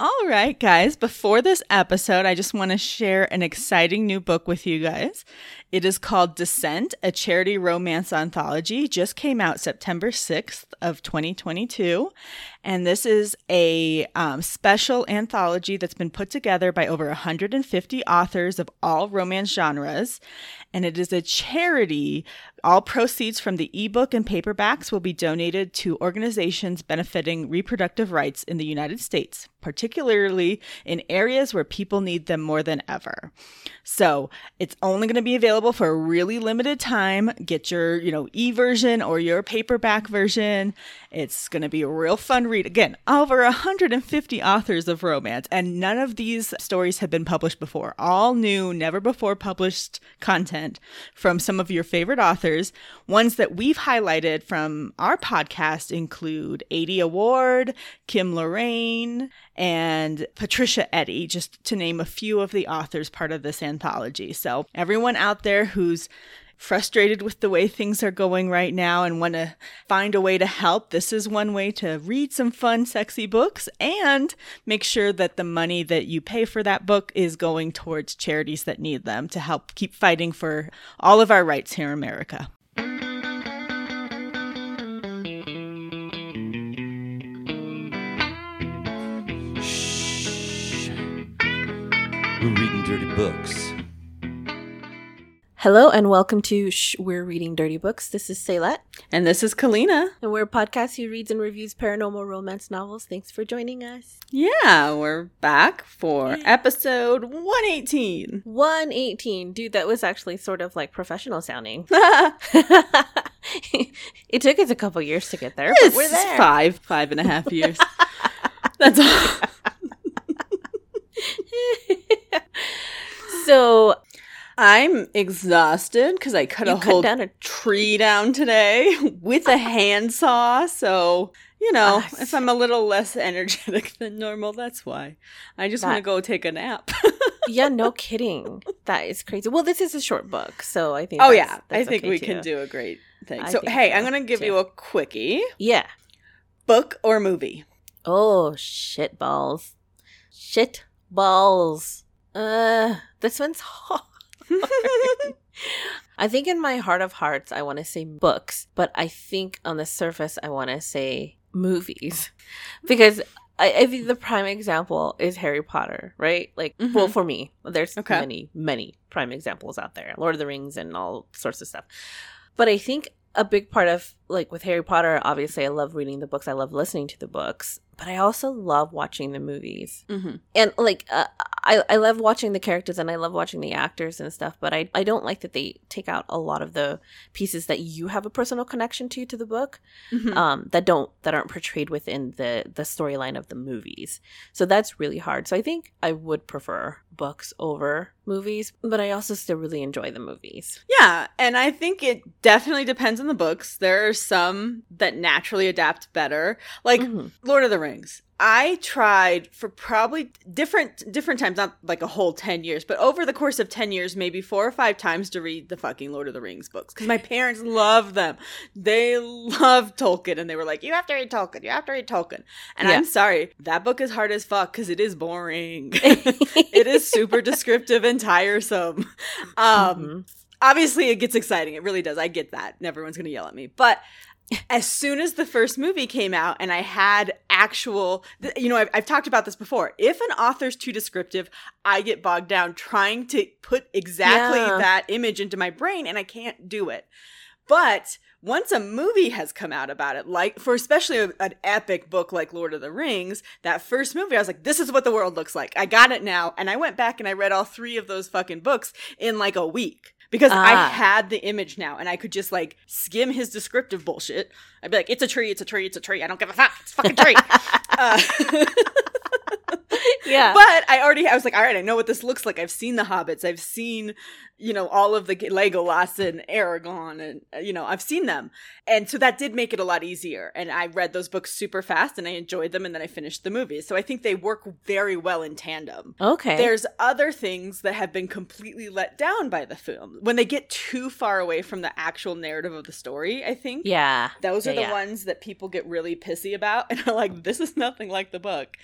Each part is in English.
All right, guys, before this episode, I just want to share an exciting new book with you guys. It is called Descent, a charity romance anthology. Just came out September 6th of 2022. And this is a um, special anthology that's been put together by over 150 authors of all romance genres. And it is a charity. All proceeds from the ebook and paperbacks will be donated to organizations benefiting reproductive rights in the United States, particularly in areas where people need them more than ever. So it's only going to be available for a really limited time. Get your, you know, e version or your paperback version. It's going to be a real fun read. Again, over 150 authors of romance, and none of these stories have been published before. All new, never before published content from some of your favorite authors. Ones that we've highlighted from our podcast include A.D. Ward, Kim Lorraine, and Patricia Eddy, just to name a few of the authors part of this anthology. So, everyone out there who's frustrated with the way things are going right now and want to find a way to help, this is one way to read some fun, sexy books and make sure that the money that you pay for that book is going towards charities that need them to help keep fighting for all of our rights here in America. Shh. We're reading dirty books. Hello and welcome to Shh, We're Reading Dirty Books. This is Saylet. And this is Kalina. And we're a podcast who reads and reviews paranormal romance novels. Thanks for joining us. Yeah, we're back for episode 118. 118. Dude, that was actually sort of like professional sounding. it took us a couple years to get there, but we're there. Five, five and a half years. That's all. so I'm exhausted because I cut You a cut whole down a- tree down today with a handsaw. So, you know, Ah, if I'm a little less energetic than normal, that's why. I just want to go take a nap. yeah, no kidding. That is crazy. Well, this is a short book, so I think oh, that's- yeah. I think okay, we too. can do a great thing. I so, hey, I'm going to give too. you a quickie Yeah. book or movie. Oh, shit balls. Shit balls. Uh, this one's hard. I think in my heart of hearts, I want to say books, but I think on the surface, I want to say movies. Because I, I think the prime example is Harry Potter, right? Like, well, Mhm. for me, there's Okay. many, many prime examples out there Lord of the Rings and all sorts of stuff. But I think a big part of, like, with Harry Potter, obviously, I love reading the books, I love listening to the books, but I also love watching the movies Mm-hmm. and like uh, I, I love watching the characters and I love watching the actors and stuff, but I, I don't like that they take out a lot of the pieces that you have a personal connection to to the book Mm-hmm. um, that don't that aren't portrayed within the the storyline of the movies. So that's really hard. So I think I would prefer books over movies, but I also still really enjoy the movies. Yeah, and I think it definitely depends on the books. There are some that naturally adapt better. Like Mhm. Lord of the Rings. I tried for probably different different times, not like a whole 10 years, but over the course of 10 years, maybe four or five times to read the fucking Lord of the Rings books cuz my parents love them. They love Tolkien and they were like, "You have to read Tolkien. You have to read Tolkien." And Yeah. I'm sorry, that book is hard as fuck cuz it is boring. it is super descriptive and tiresome. Um Mhm. Obviously it gets exciting it really does i get that and everyone's gonna yell at me but as soon as the first movie came out and i had actual, you know I've, I've talked about this before if an author's too descriptive i get bogged down trying to put exactly Yeah. that image into my brain and i can't do it but once a movie has come out about it, like for especially a, an epic book like Lord of the Rings, that first movie, I was like, this is what the world looks like. I got it now. And I went back and I read all three of those fucking books in like a week because I Ah. had the image now and I could just like skim his descriptive bullshit. I'd be like, it's a tree, it's a tree, it's a tree. I don't give a fuck. It's a fucking tree. uh, yeah. but I already, I was like, all right, I know what this looks like. I've seen the Hobbits. I've seen, you know, all of the Legolas and Aragorn, and uh, you know, I've seen them, and so that did make it a lot easier. And I read those books super fast, and I enjoyed them, and then I finished the movies. So I think they work very well in tandem. okay. There's other things that have been completely let down by the film when they get too far away from the actual narrative of the story. I think, yeah. those are Yeah, the yeah. ones that people get really pissy about and are like, this is nothing like the book.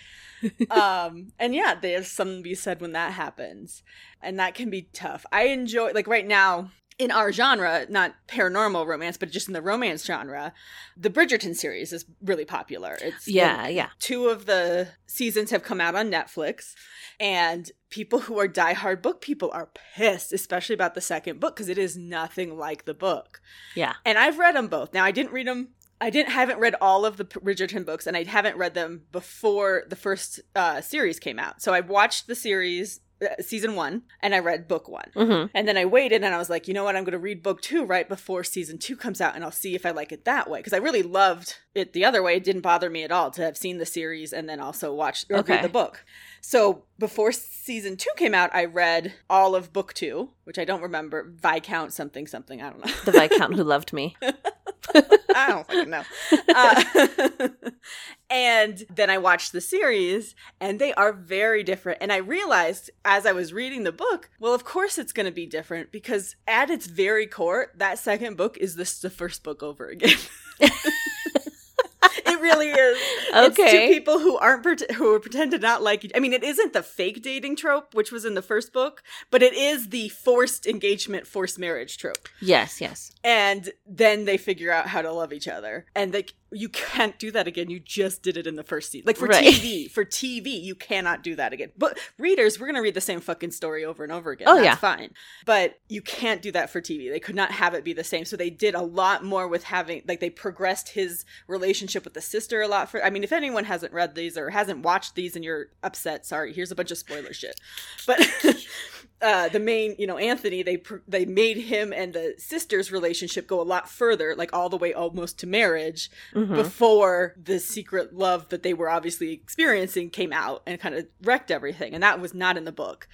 um, and yeah, there's something to be said when that happens, and that can be tough. I enjoy like right now in our genre, not paranormal romance, but just in the romance genre, the Bridgerton series is really popular. It's Yeah, yeah. two of the seasons have come out on Netflix, and people who are diehard book people are pissed, especially about the second book because it is nothing like the book. Yeah. And I've read them both. Now I didn't read them. I didn't haven't read all of the Bridgerton books, and I haven't read them before the first uh, series came out. So I watched the series. Uh, Season one, and I read book one. hmm And then I waited and I was like, you know what? I'm going to read book two right before season two comes out and I'll see if I like it that way. Because I really loved it the other way. It didn't bother me at all to have seen the series and then also watch or Okay. read the book. So before season two came out, I read all of book two, which I don't remember. Viscount something something. I don't know. The Viscount who loved me. I don't fucking know. Uh, and then I watched the series, and they are very different. And I realized as I was reading the book, well, of course it's going to be different because at its very core, that second book is this the first book over again. really is. okay. It's two people who aren't pret- who pretend to not like. each- I mean, it isn't the fake dating trope, which was in the first book, but it is the forced engagement, forced marriage trope Yes, yes. and then they figure out how to love each other and like you can't do that again. You just did it in the first season. Like for Right. tv for tv you cannot do that again. But readers we're gonna read the same fucking story over and over again. Oh, that's yeah. fine. But you can't do that for tv they could not have it be the same. So they did a lot more with having like they progressed his relationship with the sister a lot for i mean if anyone hasn't read these or hasn't watched these and you're upset sorry here's a bunch of spoiler shit. But uh, the main, you know, Anthony, they they made him and the sister's relationship go a lot further, like all the way almost to marriage, Mhm. before the secret love that they were obviously experiencing came out and kind of wrecked everything, and that was not in the book.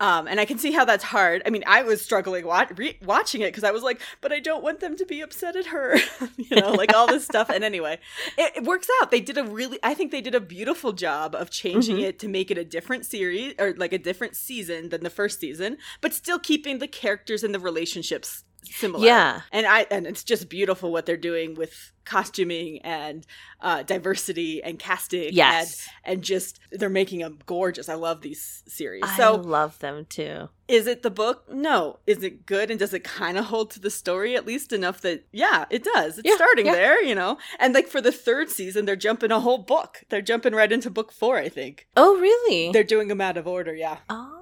Um, and I can see how that's hard. I mean, I was struggling wa- re- watching it because I was like, but I don't want them to be upset at her, you know, like all this stuff. And anyway, it, it works out. They did a really, I think they did a beautiful job of changing Mhm. it to make it a different series or like a different season than the first season, but still keeping the characters and the relationships similar. Yeah. and I and it's just beautiful what they're doing with costuming and uh, diversity and casting. Yes. and, and just they're making them gorgeous. I love these series. I so love them too. is it the book? No. Is it good? And does it kind of hold to the story at least enough that, yeah, it does. It's Yeah, starting yeah. there, you know? And like for the third season, they're jumping a whole book. They're jumping right into book four, I think. Oh, really? They're doing them out of order, yeah. oh.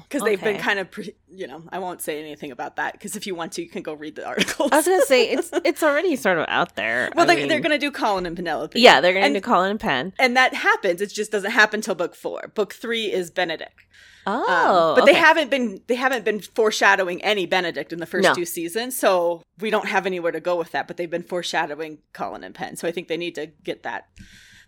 Because they've been kind of, pre- you know, I won't say anything about that because if you want to, you can go read the articles. I was gonna say it's it's already sort of out there. well, I they, they're going to do Colin and Penelope. Yeah, they're gonna and, do Colin and Penn. And that happens. It just doesn't happen till book four. Book three is Benedict. Um, Oh, but they haven't been they haven't been foreshadowing any Benedict in the first No. two seasons, so we don't have anywhere to go with that. But they've been foreshadowing Colin and Penn, so I think they need to get that.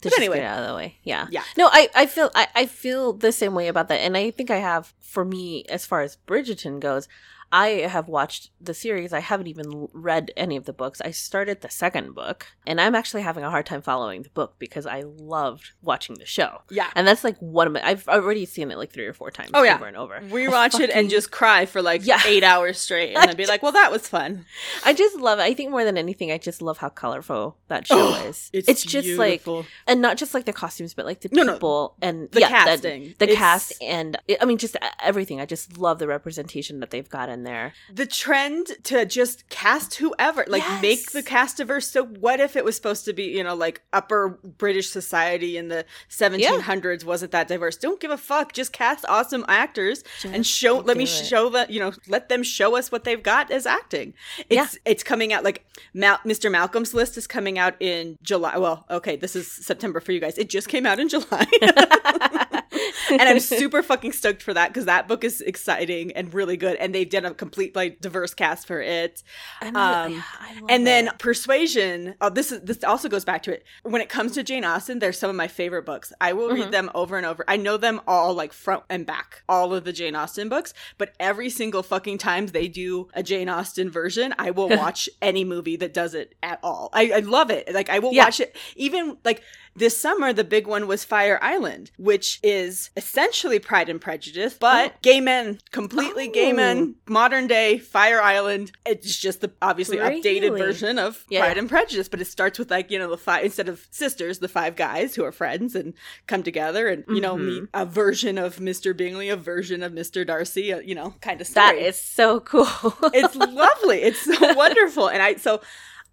To but just anyway. get out of the way. Yeah. Yeah. No, I, I feel I, I feel the same way about that. And I think I have for me as far as Bridgerton goes, I have watched the series. I haven't even read any of the books. I started the second book, and I'm actually having a hard time following the book because I loved watching the show. Yeah, And that's like one of my I've already seen it like three or four times Oh, yeah. over and over. rewatch it and just cry for like Yeah. eight hours straight, and then be like, "Well, that was fun." I just love it. I think more than anything, I just love how colorful that show Oh, is. It's, just like beautiful. and not just like the costumes, but like the No, no. people and The yeah, casting. the, the cast, and I mean, just everything. I just love the representation that they've got in there. the trend to just cast whoever, like Yes. make the cast diverse. So what if it was supposed to be, you know, like upper British society in the 1700s wasn't that diverse? Don't give a fuck. Just cast awesome actors and show. Let me it. show that you know. Let them show us what they've got as acting. It's it's coming out like Mal- Mr. Malcolm's list is coming out in July. Well, okay, this is September for you guys. It just came out in July. and I'm super fucking stoked for that because that book is exciting and really good. And they've done a complete like diverse cast for it. And, Um, yeah, I love And then it. Persuasion. Oh, this is this also goes back to it. When it comes to Jane Austen, they're some of my favorite books. I will Mm-hmm. read them over and over. I know them all like front and back, all of the Jane Austen books. But every single fucking time they do a Jane Austen version, I will watch any movie that does it at all. I, I love it. Like I will Yeah. watch it even like this summer, the big one was Fire Island, which is essentially Pride and Prejudice, but Oh. gay men, completely gay Oh. men, modern day Fire Island. It's just the obviously updated version of Yeah. Pride and Prejudice, but it starts with like, you know, the five, instead of sisters, the five guys who are friends and come together and, you know, Mhm. meet a version of Mr. Bingley, a version of Mr. Darcy, uh, you know, kind of That story is so cool. it's lovely. It's so wonderful. And I so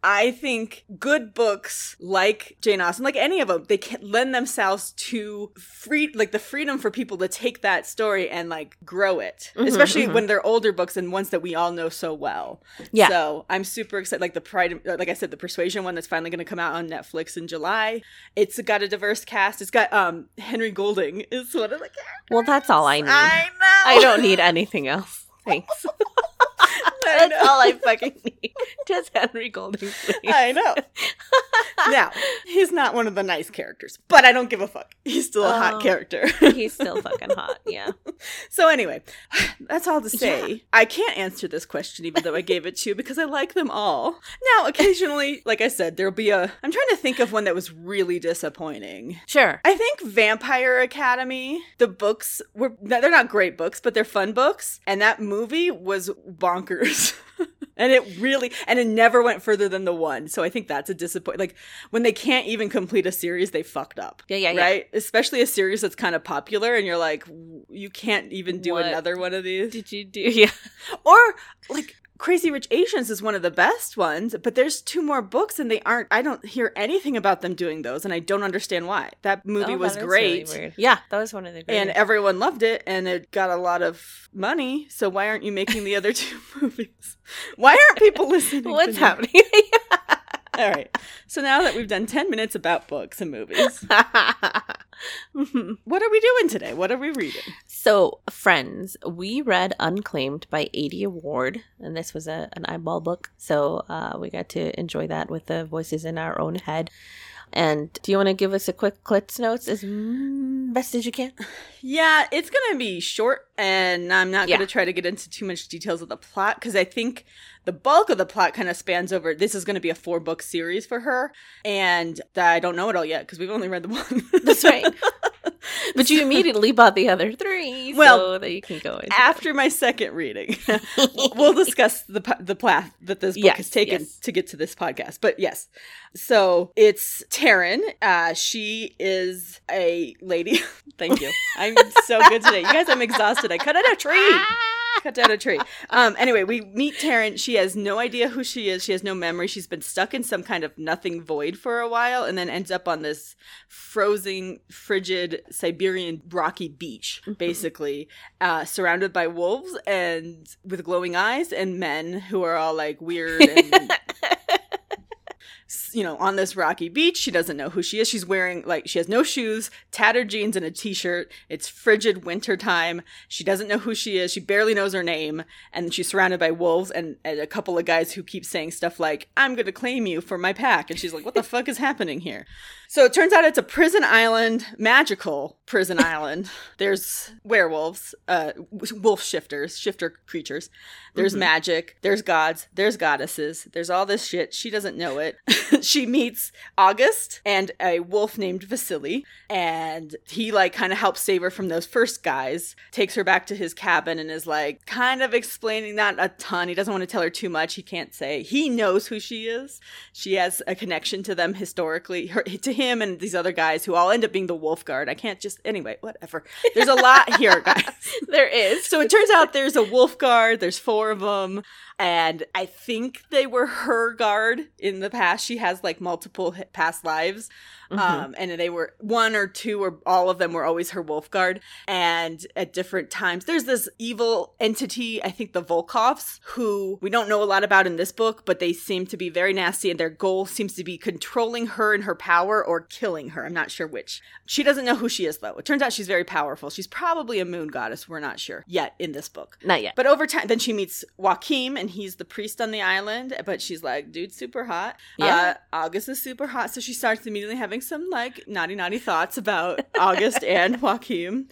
I think good books like Jane Austen, like any of them, they can lend themselves to free, like the freedom for people to take that story and like grow it, Mhm, especially mhm. when they're older books and ones that we all know so well. Yeah. So I'm super excited. Like the Pride, uh, like I said, the Persuasion one that's finally going to come out on Netflix in July. It's got a diverse cast. It's got um Henry Golding is one of the characters. well, that's all I need. I know. I don't need anything else. Thanks. That's all I fucking need. Just Henry Golding, please. I know. now, he's not one of the nice characters, but I don't give a fuck. He's still a Oh. hot character. He's still fucking hot. Yeah. so anyway, that's all to say. Yeah. I can't answer this question even though I gave it to you because I like them all. Now, occasionally, like I said, there'll be a I'm trying to think of one that was really disappointing. Sure. I think Vampire Academy, the books were they're not great books, but they're fun books, and that movie was bonkers. and it really and it never went further than the one. So I think that's a disappointment like when they can't even complete a series, they fucked up. Yeah, yeah, yeah. Right? Especially a series that's kind of popular and you're like you can't even do What another one of these. Did you do? Yeah. Or like Crazy Rich Asians is one of the best ones, but there's two more books and they aren't I don't hear anything about them doing those and I don't understand why. That movie Oh, was that really great. weird. Yeah, that was one of the great. and everyone loved it and it got a lot of money, so why aren't you making the other two movies? Why aren't people listening? What's happening? All right. So now that we've done 10 minutes about books and movies, what are we doing today? What are we reading? so, friends, we read Unclaimed by A.D. Ward, and this was a, an eyeball book. So, uh, we got to enjoy that with the voices in our own head. And do you want to give us a quick Clits Notes as best as you can? Yeah, it's going to be short, and I'm not Yeah. going to try to get into too much details of the plot because I think the bulk of the plot kind of spans over. This is going to be a four book series for her, and I don't know it all yet because we've only read the one. That's right. But you immediately bought the other three, Well, so that you can go After my second reading, we'll discuss the the path that this book Yes, has taken yes. to get to this podcast. But yes, so it's Taryn. Uh, she is a lady. Thank you. I'm so good today. You guys, I'm exhausted. I cut out a tree. Cut down a tree. Um, anyway, we meet Taryn. She has no idea who she is. She has no memory. She's been stuck in some kind of nothing void for a while and then ends up on this frozen, frigid Siberian rocky beach, basically, uh, surrounded by wolves and with glowing eyes and men who are all like weird and you know, on this rocky beach. She doesn't know who she is. She's wearing like she has no shoes, tattered jeans, and a t-shirt. It's frigid winter time. She doesn't know who she is. She barely knows her name, and she's surrounded by wolves and, and a couple of guys who keep saying stuff like, "I'm going to claim you for my pack," and she's like, "What the fuck is happening here?" So it turns out it's a prison island, magical prison island. There's werewolves, uh, wolf shifters, shifter creatures. There's Mhm. magic. There's gods. There's goddesses. There's all this shit. She doesn't know it. she meets August and a wolf named Vasily, and he like kind of helps save her from those first guys. Takes her back to his cabin and is like kind of explaining not a ton. He doesn't want to tell her too much. He can't say. He knows who she is. She has a connection to them historically, her, to him and these other guys who all end up being the wolf guard. I can't just anyway. Whatever. There's a lot here, guys. there is. So it turns out there's a wolf guard. There's four of them. And I think they were her guard in the past. She has like multiple past lives. Mhm. Um, and they were one or two or all of them were always her wolf guard. And at different times, there's this evil entity, I think the Volkovs, who we don't know a lot about in this book, but they seem to be very nasty. And their goal seems to be controlling her and her power or killing her. I'm not sure which. She doesn't know who she is, though. It turns out she's very powerful. She's probably a moon goddess. We're not sure yet in this book. Not yet. But over time, then she meets Joaquim, and he's the priest on the island. But she's like, dude, super hot. Yeah. Uh, August is super hot. So she starts immediately having some like naughty, naughty thoughts about August and Joaquim.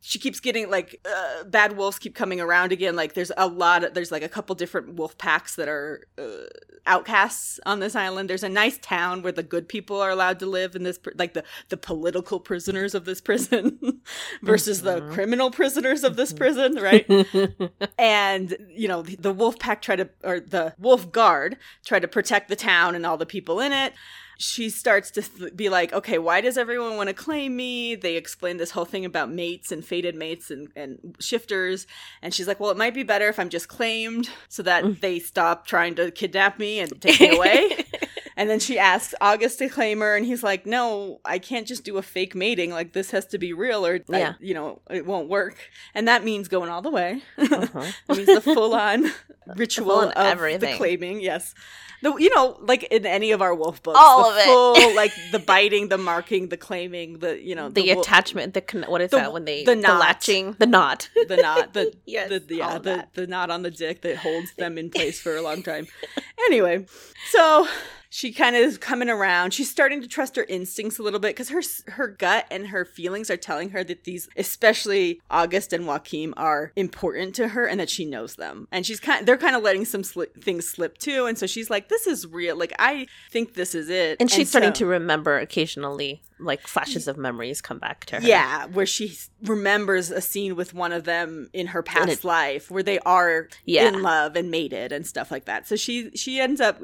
she keeps getting like uh, bad wolves keep coming around again. Like there's a lot of there's like a couple different wolf packs that are uh, outcasts on this island. There's a nice town where the good people are allowed to live in this pr- like the the political prisoners of this prison versus the criminal prisoners of this prison, right? and you know the, the wolf pack try to or the wolf guard try to protect the town and all the people in it she starts to th- be like okay why does everyone want to claim me? They explain this whole thing about mates and fated mates and, and shifters and she's like well it might be better if i'm just claimed so that mm. they stop trying to kidnap me and take me away and then she asks August to claim her, and he's like, "No, I can't just do a fake mating. Like this has to be real, or I- you know, it won't work." And that means going all the way. Uh-huh. It means the full-on ritual full-on of everything. the claiming. Yes, the you know, like in any of our wolf books, All the of it. full, like the biting, the marking, the claiming, the you know, the, wo- attachment, the con- what is the- that when they the the, latching, the knot. the knot, the, Yes, the yeah, the, the knot on the dick that holds them in place for a long time. Anyway, so she kind of is coming around. She's starting to trust her instincts a little bit because her her gut and her feelings are telling her that these, especially August and Joaquim, are important to her and that she knows them. And she's kind, they're kind of letting some sli- things slip too. And so she's like, "This is real. Like I think this is it." And she's starting so- to remember occasionally, like flashes of memories come back to her. Yeah, where she remembers a scene with one of them in her past it- life where they are Yeah. in love and mated and stuff like that. So she she ends up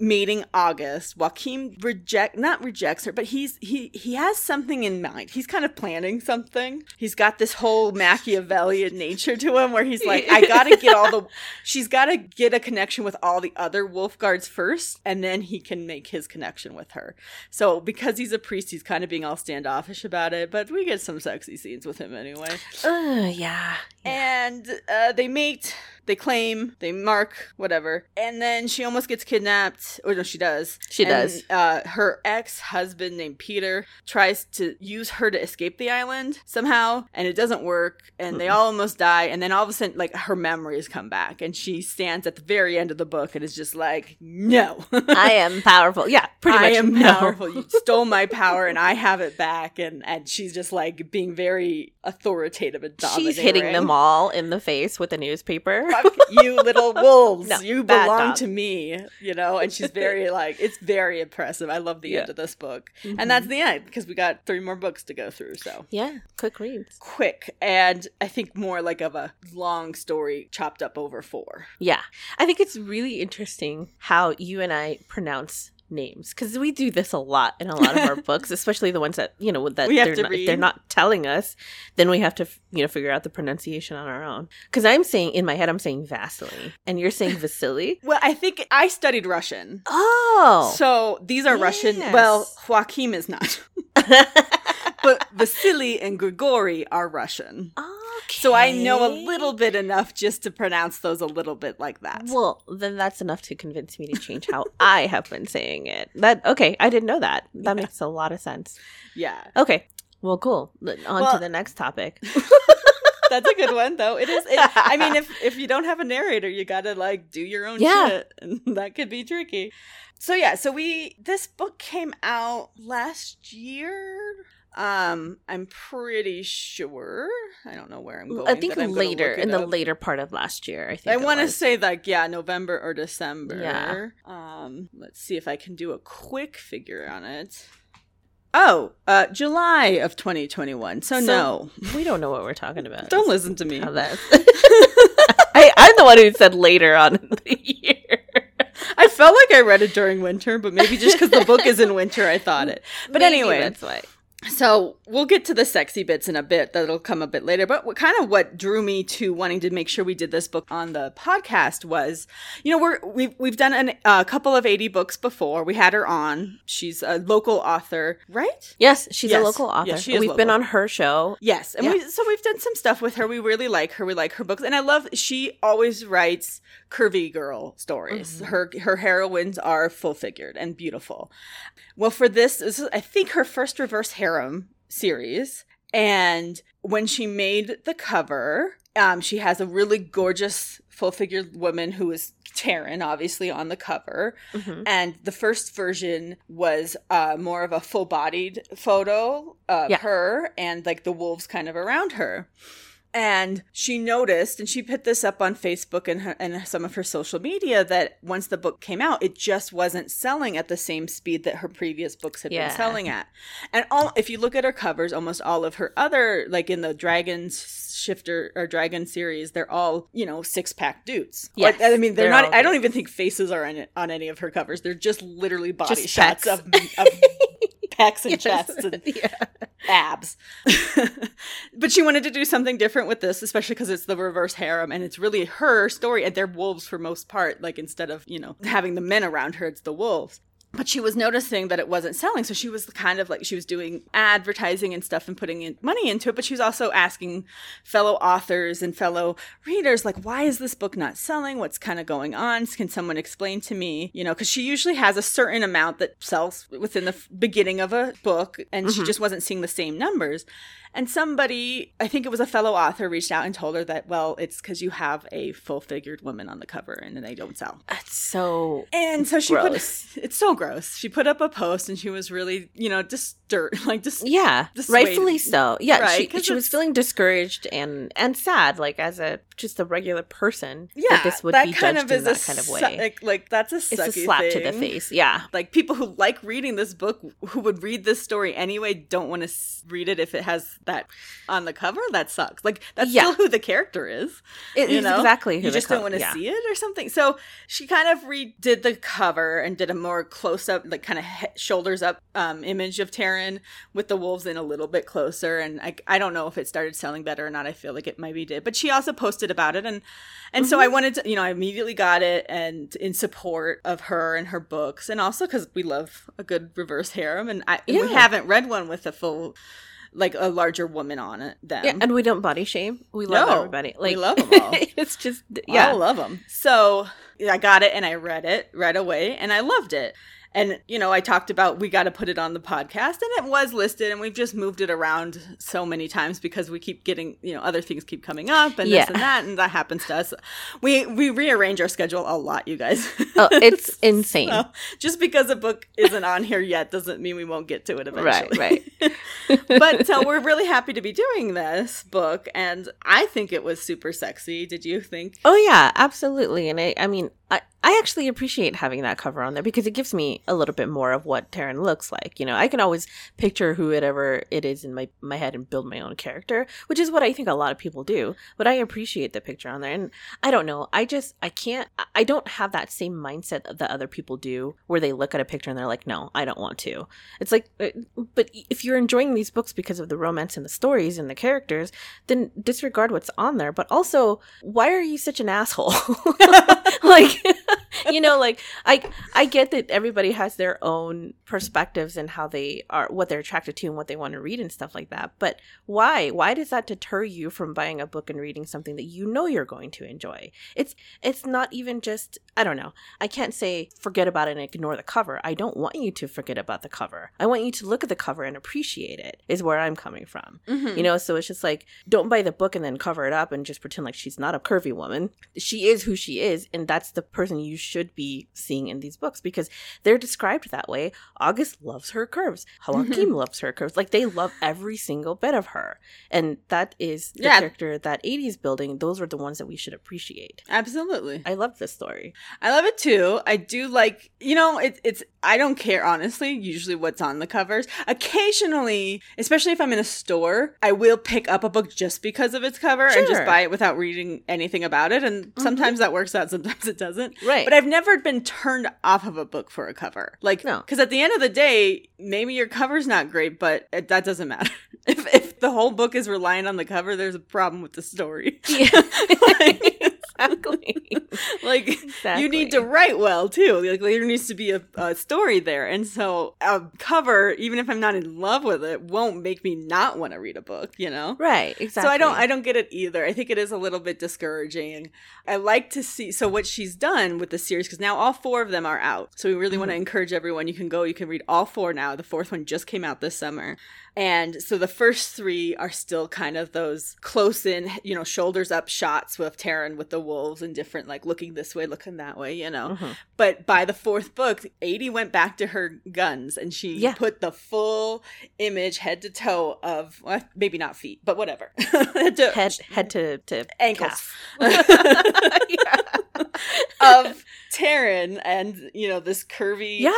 mating August. Joaquim reject not rejects her, but he's he he has something in mind. He's kind of planning something. He's got this whole Machiavellian nature to him where he's like, I gotta get all the she's gotta get a connection with all the other wolf guards first, and then he can make his connection with her. So because he's a priest, he's kind of being all standoffish about it, but we get some sexy scenes with him anyway. Uh, yeah. And uh, they mate, they claim, they mark, whatever. And then she almost gets kidnapped. Or no, she does. She And, does. Uh, her ex husband named Peter tries to use her to escape the island somehow, and it doesn't work. And they all almost die. And then all of a sudden, like, her memories come back. And she stands at the very end of the book and is just like, no. I am powerful. Yeah, pretty much. I am no. powerful. You stole my power, and I have it back. And and she's just like being very authoritative and dominating. She's hitting them all in the face with a newspaper. Fuck you, little wolves! No, you belong dog. to me. You know, and she's very like it's very impressive. I love the Yeah. end of this book, Mhm. and that's the end because we got three more books to go through. So Yeah, quick reads. quick, and I think more like of a long story chopped up over four. Yeah. I think it's really interesting how you and I pronounce names because we do this a lot in a lot of our books, especially the ones that, you know, that they're not, they're not telling us, then we have to, you know, figure out the pronunciation on our own. Because I'm saying, in my head, I'm saying Vasily and you're saying Vasily. Well, I think I studied Russian. Oh. So these are Russian. Well, Joachim is not. but Vasily and Grigori are Russian. Oh, So I know a little bit enough just to pronounce those a little bit like that. Well, then that's enough to convince me to change how I have been saying it. That okay, I didn't know that. That Yeah. makes a lot of sense. yeah. Okay. Well, cool. On Well- to the next topic. That's a good one though. It is it, I mean if if you don't have a narrator, you got to like do your own Yeah. shit and that could be tricky. So yeah, so we this book came out last year. Um I'm pretty sure. I don't know where I'm going. I think later in the up. later part of last year. I think I want to say like yeah, November or December. Yeah. Um, let's see if I can do a quick figure on it. Oh, uh, July of 2021. So, So- no, we don't know what we're talking about. don't listen to me. I, I'm the one who said later on in the year. I felt like I read it during winter, but maybe just because the book is in winter, I thought it. But Maybe anyway, that's why. So we'll get to the sexy bits in a bit. That'll come a bit later. But what kind of what drew me to wanting to make sure we did this book on the podcast was, you know, we're we've we've done an, a couple of A.D. books before. We had her on. She's a local author, right? Yes, she's Yes. a local author. Yes, We've been on her show. Yes, and Yeah. we so we've done some stuff with her. We really like her. We like her books, and I love she always writes curvy girl stories. Mhm. Her her heroines are full figured and beautiful. Well, for this, this is I think her first reverse harem series, and when she made the cover. Um, she has a really gorgeous full figured woman who is Taryn, obviously, on the cover. Mhm. And the first version was uh, more of a full bodied photo of Yeah. her and like the wolves kind of around her. And she noticed, and she put this up on Facebook and, her, and some of her social media, that once the book came out, it just wasn't selling at the same speed that her previous books had Yeah. been selling at. And all, if you look at her covers, almost all of her other, like in the Dragons Shifter or Dragon series, they're all, you know, six pack dudes. Yes, Like, I mean, they're, they're not, I don't even think faces are in it, on any of her covers. They're just literally body Just shots of, of pecs and Yes. chests and yeah. abs. but she wanted to do something different with this, especially because it's the reverse harem and it's really her story. And they're wolves for most part. Like instead of, you know, having the men around her, it's the wolves. But she was noticing that it wasn't selling. So she was kind of like, she was doing advertising and stuff and putting in money into it. But she was also asking fellow authors and fellow readers, like, why is this book not selling? What's kind of going on? Can someone explain to me? You know, because she usually has a certain amount that sells within the beginning of a book, and she Mhm. just wasn't seeing the same numbers. And somebody, I think it was a fellow author, reached out and told her that, well, it's because you have a full figured woman on the cover and they don't sell. That's so And so she Gross. put, it's so gross. She put up a post and she was really, you know, disturbed, like just yeah, dissuaded. rightfully so. Yeah, Right, she, she was feeling discouraged and and sad, like as a just a regular person. yeah, that this would that be kind judged of in is that a kind of su- way. like, like that's a it's a slap to the face. Yeah, Like people who like reading this book, who would read this story anyway, don't want to s- read it if it has that on the cover. That sucks. Like that's Yeah. still who the character is. it you know? exactly who you just co- don't want to yeah. see it or something. So she kind of redid the cover and did a more close up, like kind of he- shoulders up um, image of Taryn with the wolves in a little bit closer. And I, I don't know if it started selling better or not. I feel like it maybe did, but she also posted about it and and so I Mm-hmm. wanted to, you know, I immediately got it and in support of her and her books, and also because we love a good reverse harem, and I we haven't read one with a full, like a larger woman on it. Them. Yeah, and we don't body shame. We love No, everybody. we Like love 'em all. it's just Yeah. I love them. So I got it and I read it right away and I loved it. And, you know, I talked about we got to put it on the podcast and it was listed and we've just moved it around so many times because we keep getting, you know, other things keep coming up and Yeah. this and that and that happens to us. We we rearrange our schedule a lot, you guys. Oh, it's insane. So, just because a book isn't on here yet doesn't mean we won't get to it eventually. Right, right. but so we're really happy to be doing this book and I think it was super sexy. Did you think? Oh yeah, absolutely. And I, I mean, I, I actually appreciate having that cover on there because it gives me a little bit more of what Taryn looks like. You know, I can always picture whoever it is in my my head and build my own character, which is what I think a lot of people do. But I appreciate the picture on there, and I don't know, I just I can't, I- don't have that same mindset that other people do, where they look at a picture and they're like, no, I don't want to. It's like, uh, but if you're enjoying these books because of the romance and the stories and the characters, then disregard what's on there. But also, why are you such an asshole? like, you know, like I I get that everybody has their own perspectives and how they are, what they're attracted to, and what they want to read and stuff like that. But why? Why does that deter you from buying a book and reading something that you know you're going to enjoy? It's it's not even just I don't know. I can't say forget about it and ignore the cover. I don't want you to forget about the cover. I want you to look at the cover and appreciate it. Is where I'm coming from. Mm-hmm. You know, so it's just like don't buy the book and then cover it up and just pretend like she's not a curvy woman. She is who she is, and that's the person you should be seeing in these books because they're described that way. August loves her curves. Joaquim mm-hmm. loves her curves. Like they love every single bit of her. And that is the Yeah. character that A.D.'s building. Those are the ones that we should appreciate. Absolutely. I love this story. I love it too. I do like, you know, it, it's, I don't care honestly, usually what's on the covers. Occasionally, especially if I'm in a store, I will pick up a book just because of its cover and just buy it without reading anything about it. And mm-hmm. sometimes that works out, sometimes it doesn't. Right. But I've never been turned off of a book for a cover. Like, No. because at the end of the day, maybe your cover's not great, but it, that doesn't matter. If, if the whole book is relying on the cover, there's a problem with the story. Yeah. Like- exactly. like you need to write well too. Like there needs to be a, a story there. And so a cover even if i'm not in love with it won't make me not want to read a book you know? Right, exactly. so i don't i don't get it either. I think it is a little bit discouraging. I like to see so what she's done with the series because now all four of them are out. So we really want to Mm-hmm. encourage everyone you can go you can read all four now. The fourth one just came out this summer And so the first three are still kind of those close in, you know, shoulders up shots with Taryn with the wolves and different, like looking this way, looking that way, you know. Mhm. But by the fourth book, A.D. went back to her guns and she Yeah. put the full image head to toe of, well, maybe not feet, but whatever. head to head head to to ankles. of Taryn and you know this curvy Yeah.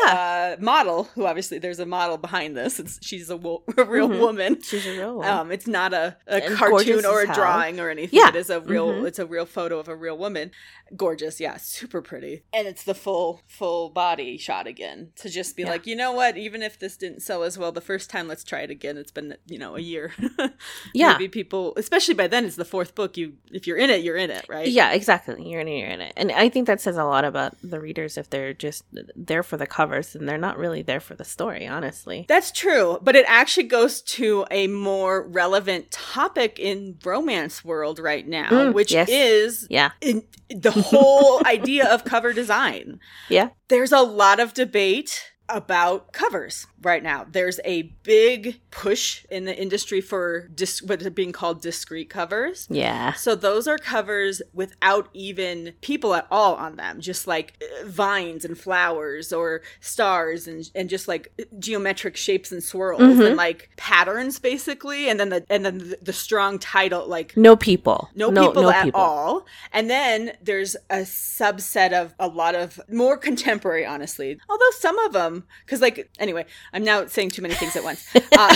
uh, model who obviously there's a model behind this. It's, she's a, wo- a real Mhm. woman. She's a real one. Um, it's not a, a And cartoon or a hell. drawing or anything. Yeah. It is a real. Mhm. It's a real photo of a real woman. Gorgeous, yeah, super pretty, and it's the full full body shot again to just be Yeah. like, you know what? Even if this didn't sell as well the first time, let's try it again. It's been you know a year. Yeah. maybe people, especially by then, it's the fourth book. You if you're in it, you're in it, right? Yeah, exactly. You're in it, you're in it. And I think that says a lot about the readers if they're just there for the covers and they're not really there for the story, honestly. That's true, but it actually goes to a more relevant topic in romance world right now, Mm, which yes. is Yeah. in the whole idea of cover design. Yeah. There's a lot of debate about covers right now. There's a big push in the industry for dis- what are being called discreet covers. Yeah. So those are covers without even people at all on them, just like uh, vines and flowers or stars and and just like geometric shapes and swirls Mhm. and like patterns basically, and then the and then the, the strong title like No people. no, people at all. And then there's a subset of a lot of more contemporary, honestly. Although some of them, because like anyway, I'm now saying too many things at once. Uh,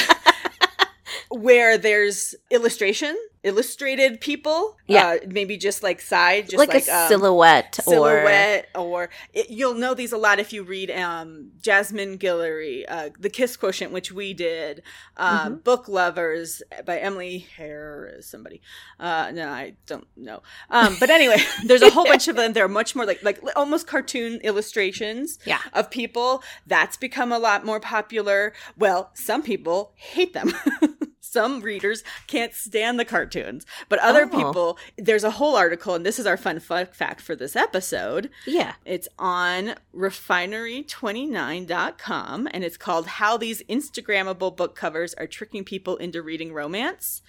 where there's illustration, illustrated people, Yeah. uh, maybe just like side, just like, like, a um, silhouette, or silhouette or it, you'll know these a lot if you read um jasmine guillory uh the kiss quotient which we did um Mm-hmm. book lovers by emily hare somebody uh no i don't know um but anyway there's a whole bunch of them they're much more like like almost cartoon illustrations Yeah. of people that's become a lot more popular well some people hate them some readers can't stand the cartoons but other Oh. people there's a whole article and this is our fun fu- fact for this episode yeah. it's on refinery29.com and it's called How These Instagrammable Book Covers Are Tricking People into Reading Romance.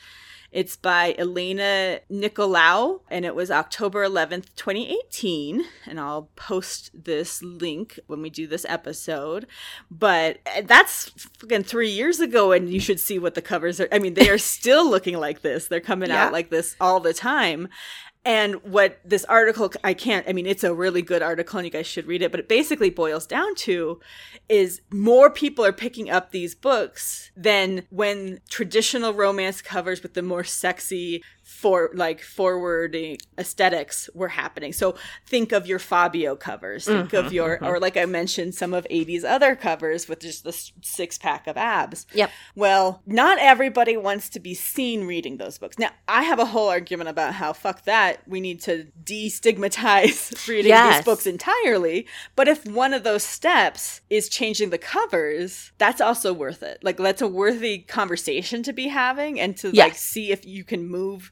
It's by Elena Nicolaou and it was October 11th, 2018. And I'll post this link when we do this episode. But uh, that's fucking three years ago, and you should see what the covers are. I mean, they are still looking like this. They're coming Yeah. out like this all the time. And what this article, I can't, I mean, it's a really good article and you guys should read it, but it basically boils down to is more people are picking up these books than when traditional romance covers with the more sexy, for like forwarding aesthetics were happening. So think of your Fabio covers, think of mm-hmm, your, mm-hmm. or like I mentioned, some of A.D.'s other covers with just the six pack of abs. Yep. Well, not everybody wants to be seen reading those books. Now, I have a whole argument about how fuck that we need to destigmatize reading Yes. these books entirely. But if one of those steps is changing the covers, that's also worth it. Like that's a worthy conversation to be having and to like see if you can move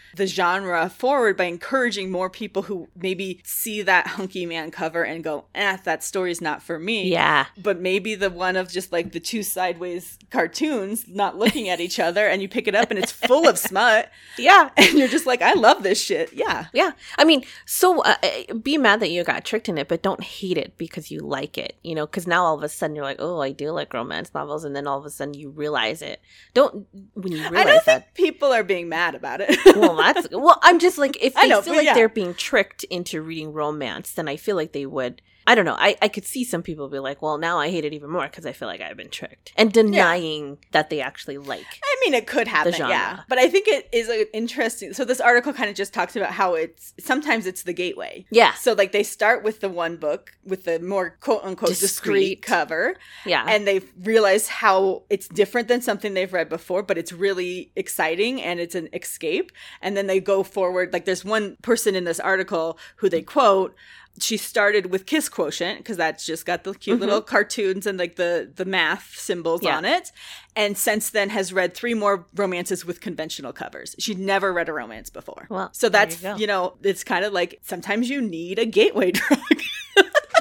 the genre forward by encouraging more people who maybe see that hunky man cover and go, eh, that story's not for me Yeah. but maybe the one of just like the two sideways cartoons not looking at each other and you pick it up and it's full of smut Yeah. and you're just like i love this shit yeah Yeah. I mean, so uh, uh, be mad that you got tricked in it, but don't hate it because you like it, you know, because now all of a sudden you're like, oh, I do like romance novels. And then all of a sudden you realize it. Don't, when you i realize don't that. think people are being mad about it well, that's, well, I'm just like, if I they know, feel like yeah. they're being tricked into reading romance, then I feel like they would. I don't know. I, I could see some people be like, well, now I hate it even more because I feel like I've been tricked. And denying that they actually like. I mean, it could happen, yeah. But I think it is an interesting. So this article kind of just talks about how it's sometimes it's the gateway. Yeah. So like they start with the one book with the more quote unquote discreet, Discreet. cover, Yeah. and they realize how it's different than something they've read before, but it's really exciting and it's an escape. And then they go forward. Like there's one person in this article who they quote. She started with Kiss Quotient because that's just got the cute little cartoons and like the the math symbols Mm-hmm. Yeah. on it. And since then has read three more romances with conventional covers. She'd never read a romance before. Well, so that's you you know, it's kind of like sometimes you need a gateway drug.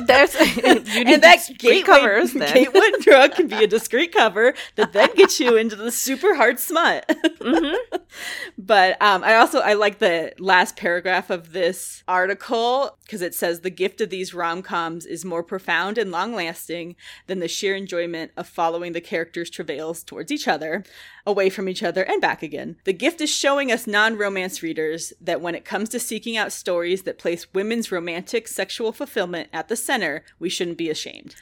There's and that gateway, covers gateway drug can be a discreet cover that then gets you into the super hard smut. Mhm. but um, I also I like the last paragraph of this article because it says the gift of these rom coms is more profound and long lasting than the sheer enjoyment of following the characters' travails towards each other, away from each other, and back again. The gift is showing us non romance readers that when it comes to seeking out stories that place women's romantic sexual fulfillment at the center, we shouldn't be ashamed.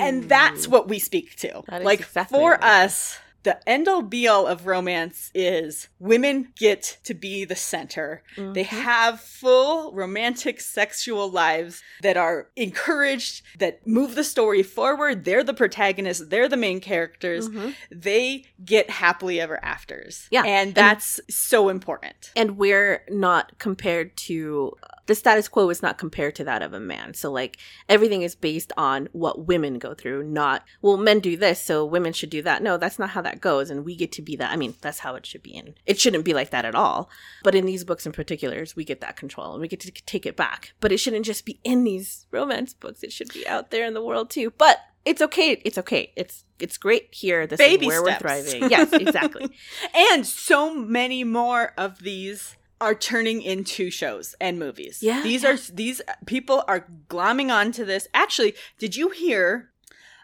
And that's what we speak to. That is like exactly for right. us, the end all be all of romance is women get to be the center. They Mm-hmm. have full romantic sexual lives that are encouraged, that move the story forward. They're the protagonists, they're the main characters. Mhm. They get happily ever afters. Yeah. And that's so important. and we're not compared to the status quo is not compared to that of a man. So like everything is based on what women go through not well men do this so women should do that. No that's not how that goes and we get to be that. I mean that's how it should be and it shouldn't be like that at all. But in these books in particulars we get that control and we get to take it back. But it shouldn't just be in these romance books. It should be out there in the world too. But it's okay. It's okay. It's it's great here. This Baby is where steps. we're thriving. Yes exactly. And so many more of these are turning into shows and movies. Yeah, These yeah. are these people are glomming onto this. Actually, did you hear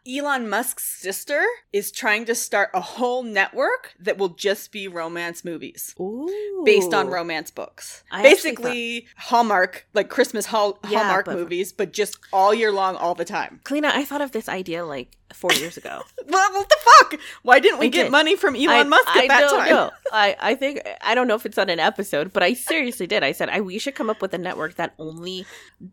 Elon Musk's sister is trying to start a whole network that will just be romance movies Ooh. based on romance books. I Basically, Hallmark, like Christmas hall- Yeah, Hallmark but- movies, but just all year long, all the time. Kalina, I thought of this idea like four years ago. Well, what the fuck? Why didn't we get did. money from Elon I, Musk at I that time? know. I, I think I don't know if it's on an episode, but I seriously did. I said I we should come up with a network that only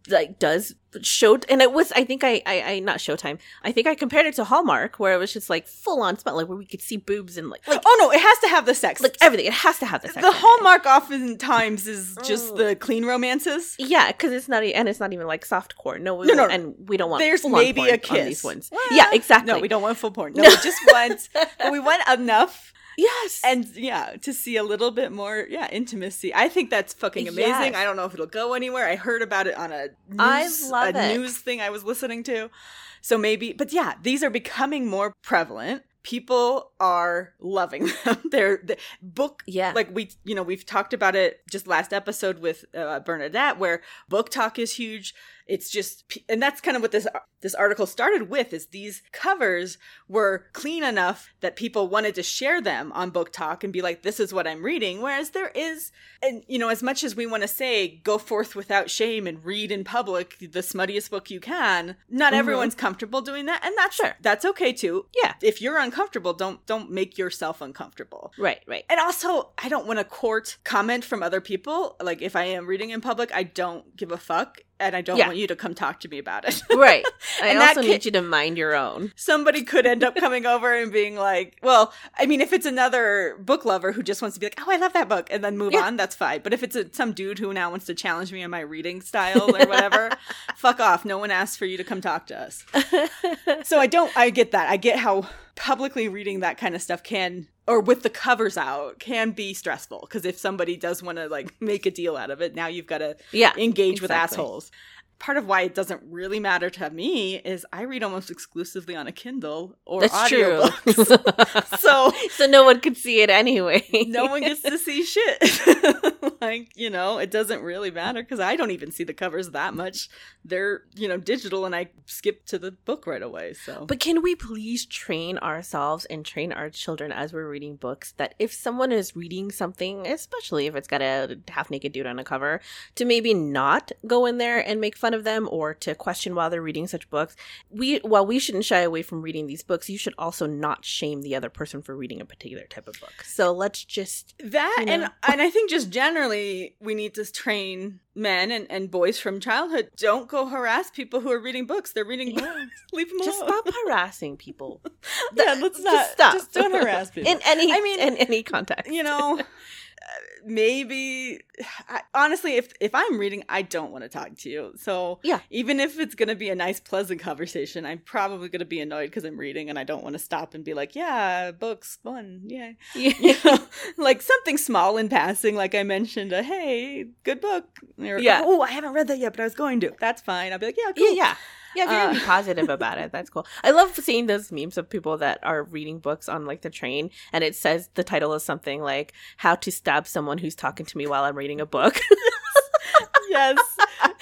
like does show and it was I think I, I I not Showtime. I think I compared it to Hallmark where it was just like full on smell like where we could see boobs and like like Oh no, it has to have the sex. like everything. It has to have the sex. the in it. hallmark oftentimes is just Mm. the clean romances. Yeah, because it's not, and it's not even like soft core. No, we No, no, and we don't want. There's maybe a on kiss. these ones. Well, yeah, exactly. No, we don't want full porn. No, No. we just want, we want enough, Yes, and yeah, to see a little bit more, yeah, intimacy. I think that's fucking amazing. Yes. I don't know if it'll go anywhere. I heard about it on a news, I love a it. news thing I was listening to. So maybe, but yeah, these are becoming more prevalent. People are loving them. They're the book yeah, like we you know we've talked about it just last episode with uh, bernadette where BookTok is huge it's just and that's kind of what this this article started with is these covers were clean enough that people wanted to share them on BookTok and be like this is what i'm reading whereas there is and you know as much as we want to say go forth without shame and read in public the smuttiest book you can not Mhm. everyone's comfortable doing that and that's Sure. that's okay too Yeah. if you're uncomfortable don't don't make yourself uncomfortable right, right. and also, I don't want to court comment from other people. Like, if I am reading in public, I don't give a fuck. And I don't Yeah. want you to come talk to me about it. Right. I And also ca- need you to mind your own. Somebody could end up coming over and being like, well, I mean, if it's another book lover who just wants to be like, oh, I love that book, and then move Yeah. on, that's fine. But if it's a, some dude who now wants to challenge me on my reading style or whatever, fuck off. No one asked for you to come talk to us. So I don't, I get that. I get how publicly reading that kind of stuff can, or with the covers out, can be stressful. Because if somebody does want to like make a deal out of it, now you've got to yeah. engage with assholes. Part of why it doesn't really matter to me is I read almost exclusively on a Kindle or That's true. audiobooks. so so no one could see it anyway. no one gets to see shit. like, you know, it doesn't really matter because I don't even see the covers that much. They're, you know, digital and I skip to the book right away. So But can we please train ourselves and train our children as we're reading books that if someone is reading something, especially if it's got a half naked dude on a cover, to maybe not go in there and make fun of them or to question while they're reading such books. We while we shouldn't shy away from reading these books, you should also not shame the other person for reading a particular type of book. So let's just that you know? and and I think just generally we need to train men and, and boys from childhood don't go harass people who are reading books. They're reading books. Leave them just alone. stop harassing people. yeah, let's Just not stop. just don't harass people. in any I mean, in any context. you know, maybe I, honestly, if if I'm reading, I don't want to talk to you. So Yeah. even if it's gonna be a nice, pleasant conversation, I'm probably gonna be annoyed because I'm reading and I don't want to stop and be like, yeah, books, fun, yeah, you know, like something small in passing, like I mentioned, a hey, good book, or, Yeah. oh, I haven't read that yet, but I was going to. That's fine. I'll be like, yeah, yeah, cool. yeah. Yeah, if you're gonna Uh, be positive about it, that's cool. I love seeing those memes of people that are reading books on like the train, and it says the title is something like "How to Stab Someone Who's Talking to Me While I'm Reading a Book." yes,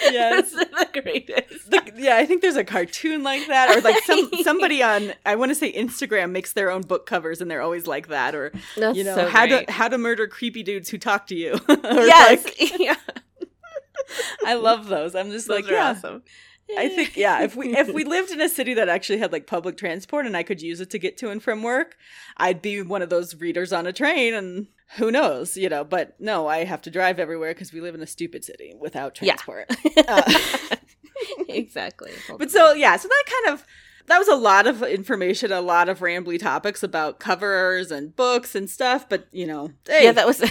yes. The greatest. The- yeah, I think there's a cartoon like that, or like some somebody on I want to say Instagram makes their own book covers, and they're always like that, or That's you know so how great. to how to murder creepy dudes who talk to you. Yes, like, yeah, I love those. I'm just those like, are yeah. awesome. I think yeah, if we if we lived in a city that actually had like public transport and I could use it to get to and from work, I'd be one of those readers on a train and who knows, you know, but no, I have to drive everywhere because we live in a stupid city without Yeah. transport. Uh, exactly. but so yeah, so that kind of that was a lot of information, a lot of rambly topics about covers and books and stuff, but you know, hey, yeah, that was.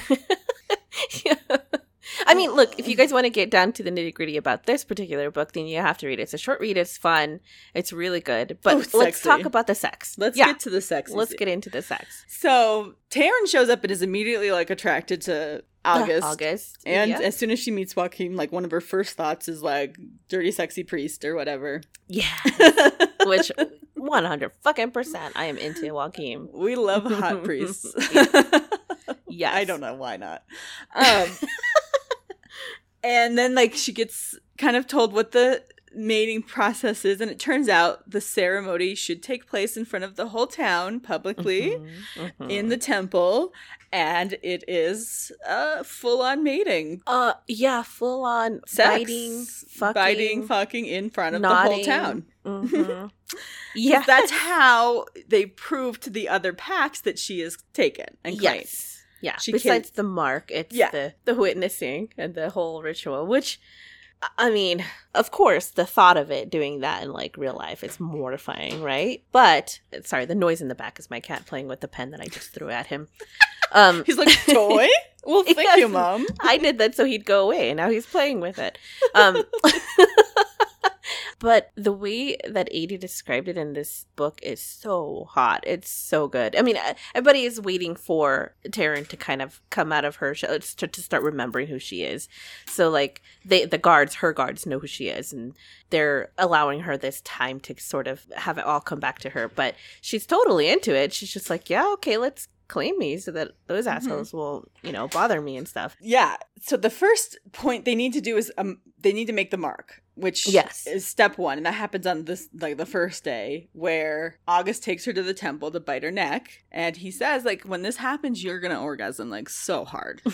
yeah. I mean, look, if you guys want to get down to the nitty gritty about this particular book, then you have to read it. It's a short read. It's fun. It's really good. But Oh, let's talk about the sex. let's yeah, get to the sex. let's get into the sex. So Taryn shows up and is immediately like attracted to August. August. And yeah. as soon as she meets Joaquim, like one of her first thoughts is like dirty, sexy priest or whatever. yeah. Which 100 fucking percent I am into Joaquim. we love hot priests. Yes. I don't know why not. Um, and then like she gets kind of told what the mating process is, and it turns out the ceremony should take place in front of the whole town publicly. Mhm, mhm. In the temple, and it is uh, full on mating. uh yeah, full on biting, fucking, biting, fucking in front of nodding. the whole town. Mhm. Yeah, yeah, that's how they prove to the other packs that she is taken and claimed. yes. Yeah. She Besides the mark, it's Yeah. the the witnessing and the whole ritual, which I- I mean, of course, the thought of it doing that in like real life is mortifying, right? But sorry, the noise in the back is my cat playing with the pen that I just threw at him. Um, He's like, toy? well, thank Yes. you, mom. I did that so he'd go away, and now he's playing with it. Um, but the way that A.D. described it in this book is so hot. It's so good. I mean, everybody is waiting for Taryn to kind of come out of her shell to, to start remembering who she is. So, like, they the guards, her guards, know who she is, and they're allowing her this time to sort of have it all come back to her. But she's totally into it. She's just like, yeah, okay, let's claim me so that those Mhm. assholes will, you know, bother me and stuff. Yeah. So the first point they need to do is um they need to make the mark, which Yes. is step one, and that happens on this like the first day where August takes her to the temple to bite her neck, and he says like when this happens you're gonna orgasm like so hard.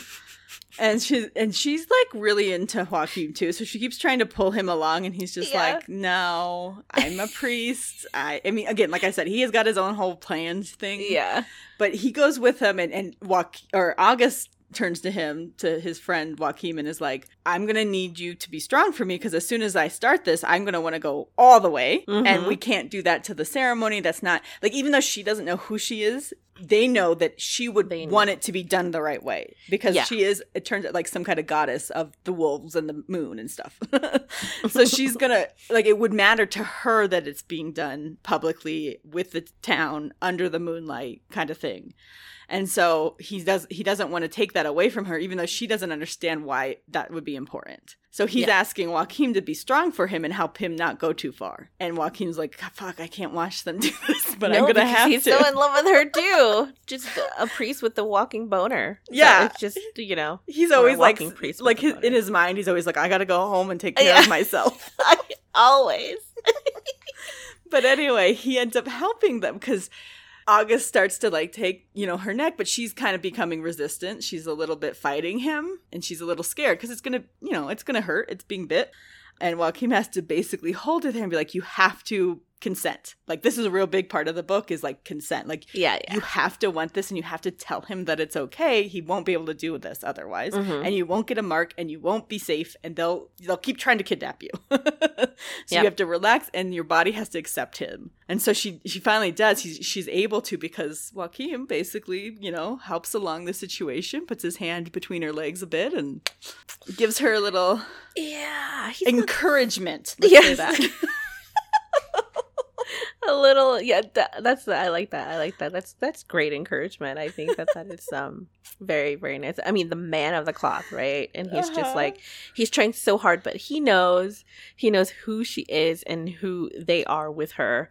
And she's and she's like really into Joaquim too, so she keeps trying to pull him along, and he's just Yeah. like, "No, I'm a priest. I, I mean, again, like I said, he has got his own whole plans thing. Yeah. But he goes with him, and and Joaqu- or August turns to him to his friend Joaquim and is like, "I'm gonna need you to be strong for me because as soon as I start this, I'm gonna want to go all the way, and Mhm. we can't do that to the ceremony. That's not like even though she doesn't know who she is." They know that she would want it to be done the right way because Yeah. she is, it turns out, like some kind of goddess of the wolves and the moon and stuff. so she's gonna, like, it would matter to her that it's being done publicly with the town under the moonlight kind of thing. And so he does he doesn't want to take that away from her, even though she doesn't understand why that would be important. So he's Yeah. asking Joaquim to be strong for him and help him not go too far. And Joaquim's like, "Fuck, I can't watch them do this, but I'm gonna have he's to." He's so in love with her too. Just a priest with the walking boner. So Yeah. it's just you know. he's always like, priest like his, in his mind, he's always like, "I gotta go home and take care Yeah. of myself." always. but anyway, he ends up helping them because August starts to like take, you know, her neck, but she's kind of becoming resistant. She's a little bit fighting him and she's a little scared because it's going to, you know, it's going to hurt. It's being bit. And Joaquim has to basically hold her there and be like, you have to consent. Like, this is a real big part of the book is like consent. Like, Yeah, yeah. you have to want this and you have to tell him that it's okay. He won't be able to do this otherwise. Mhm. And you won't get a mark and you won't be safe and they'll they'll keep trying to kidnap you. so Yeah. you have to relax and your body has to accept him. And so she she finally does. She's she's able to because Joaquim basically, you know, helps along the situation, puts his hand between her legs a bit and gives her a little yeah. Not- encouragement. Yes. a little yeah that's i like that i like that. That's that's great encouragement. I think that that is um very very nice. I mean the man of the cloth right? And he's Uh-huh. just like he's trying so hard but he knows he knows who she is and who they are with her.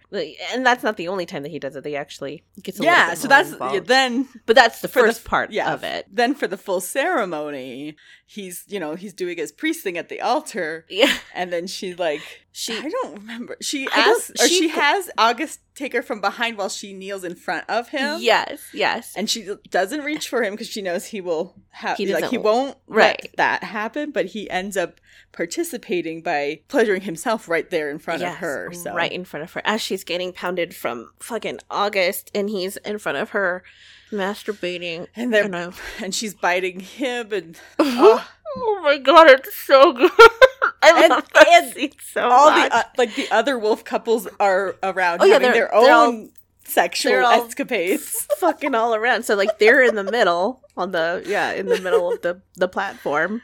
And that's not the only time that he does it. They actually gets a little yeah, bit so that's involved. then but that's the for the first part yeah, of it. Then for the full ceremony, he's you know he's doing his priest thing at the altar, yeah. And then she like she I don't remember. She I asks, or she she has August take her from behind while she kneels in front of him. yes yes and she doesn't reach for him because she knows he will have He like he won't right. let that happen. But he ends up participating by pleasuring himself right there in front of her. So right in front of her as she's getting pounded from fucking August, and he's in front of her masturbating. and I- and she's biting him and oh, oh my god, it's so good. I And- love that and scene so all much. the uh, like the other wolf couples are around Oh, yeah, having their they're all- own sexual escapades. fucking all around. So like they're in the middle on the yeah in the middle of the the platform,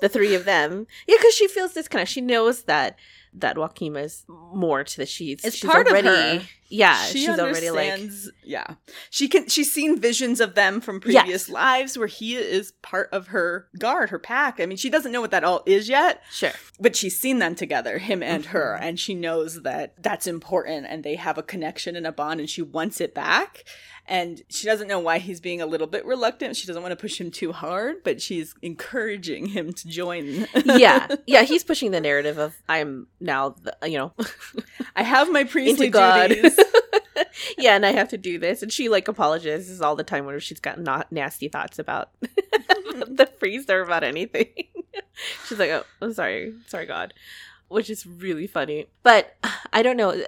the three of them. Yeah, because she feels disconnected. She knows that that Joaquim is more to the sheets. It's she's part of already her. yeah. she she's already like yeah, she can. She's seen visions of them from Yes. previous lives where he is part of her guard, her pack. I mean, she doesn't know what that all is yet, sure. but she's seen them together, him and her, Mm-hmm. and she knows that that's important, and they have a connection and a bond, and she wants it back. And she doesn't know why he's being a little bit reluctant. She doesn't want to push him too hard, but she's encouraging him to join. yeah, yeah. He's pushing the narrative of I'm now the you know I have my priestly duties. yeah, and I have to do this. And she like apologizes all the time whenever she's got not nasty thoughts about the priest or about anything. she's like, "Oh, I'm sorry, sorry, God," which is really funny. But I don't know.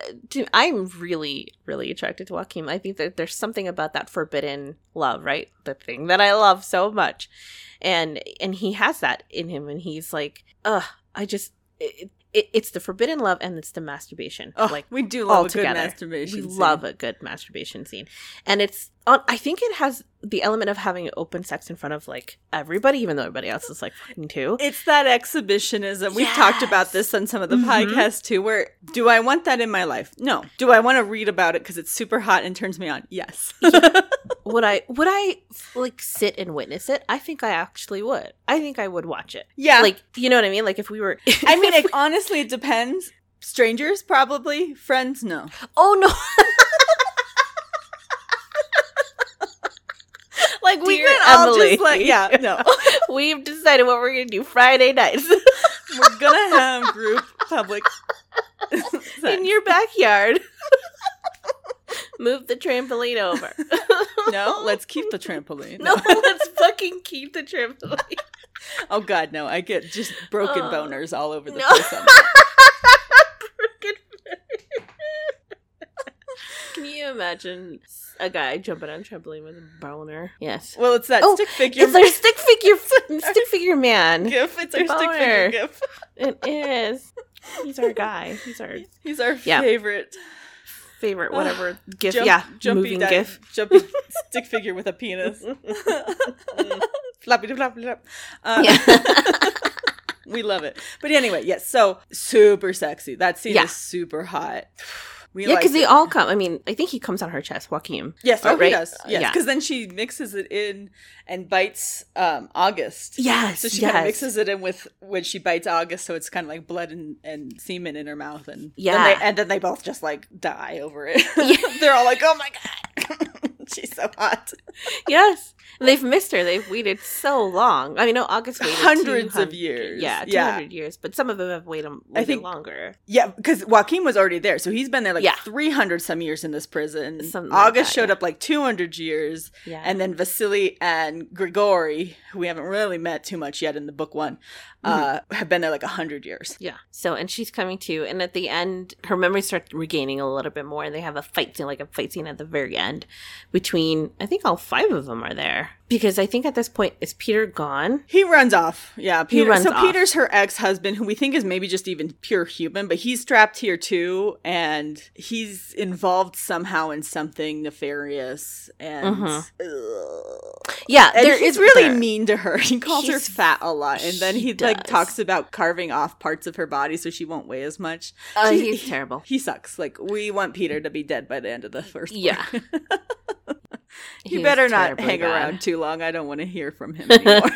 I'm really, really attracted to Joaquim. I think that there's something about that forbidden love, right? The thing that I love so much, and and he has that in him, and he's like, "Ugh, I just." It, it, it's the forbidden love and it's the masturbation. Oh, like we do all love a good masturbation. we scene. love a good masturbation scene and it's on i think it has the element of having open sex in front of like everybody even though everybody else is like fucking too It's that exhibitionism. We've talked about this on some of the Mhm. podcasts too. Where do I want that in my life? No. Do I want to read about it because it's super hot and turns me on? Yes. would i would i like sit and witness it i think i actually would i think i would watch it yeah. like you know what i mean like if we were I mean, it, honestly, it depends. Strangers, probably. Friends, no. oh no Like we Dear could all Emily. just like, yeah, no. we've decided what we're gonna do friday nights We're gonna have group public. in your backyard move the trampoline over no, let's keep the trampoline. no let's fucking keep the trampoline Oh God, no! I get just broken Oh. boners all over the No. place. Can you imagine a guy jumping on a trampoline with a boner? Yes. Well, it's that Oh, stick figure. It's our stick figure, stick figure man. gif. It's our stick figure gif. It is. He's our guy. He's our He's our Yeah. favorite. Favorite, whatever gif. Jump- yeah, jumpy moving di- gif. jumpy stick figure with a penis. floppy floppy flop. Uh, Yeah. we love it. But anyway, yes. So super sexy. That scene Yeah. is super hot. We Yeah, because they all come. I mean, I think he comes on her chest, Joaquim. Yes, Oh, oh, he does. Yes, yeah. because then she mixes it in and bites um, August. Yes, So she yes. kind of mixes it in with when she bites August, so it's kind of like blood and, and semen in her mouth, and Yeah. then they, and then they both just like die over it. Yeah. They're all like, "Oh my god, she's so hot." Yes. They've missed her. They've waited so long. I mean, no, August waited Hundreds of years. Yeah, two Yeah. hundred years. But some of them have waited, I think- longer. Yeah, because Joaquim was already there, so he's been there like Yeah. three hundred some years in this prison. Something like August that, showed yeah. up like two hundred years, Yeah, and then Vasily and Grigori, who we haven't really met too much yet in the book one, uh, have been there like hundred years. Yeah. So, and she's coming to, and at the end, her memories start regaining a little bit more, and they have a fight scene, like a fight scene at the very end between, I think all five of them are there because I think at this point is Peter gone. He runs off. Yeah, Peter. runs so off. Peter's her ex-husband, who we think is maybe just even pure human, but he's trapped here too, and he's involved somehow in something nefarious, and Mhm. Yeah, and there he's is really there. mean to her. He calls her fat a lot, and then he, he like talks about carving off parts of her body so she won't weigh as much. Uh, He- he's terrible. He sucks. Like we want Peter to be dead by the end of the first. Yeah. He's better not terribly hang bad. around too long. I don't want to hear from him anymore.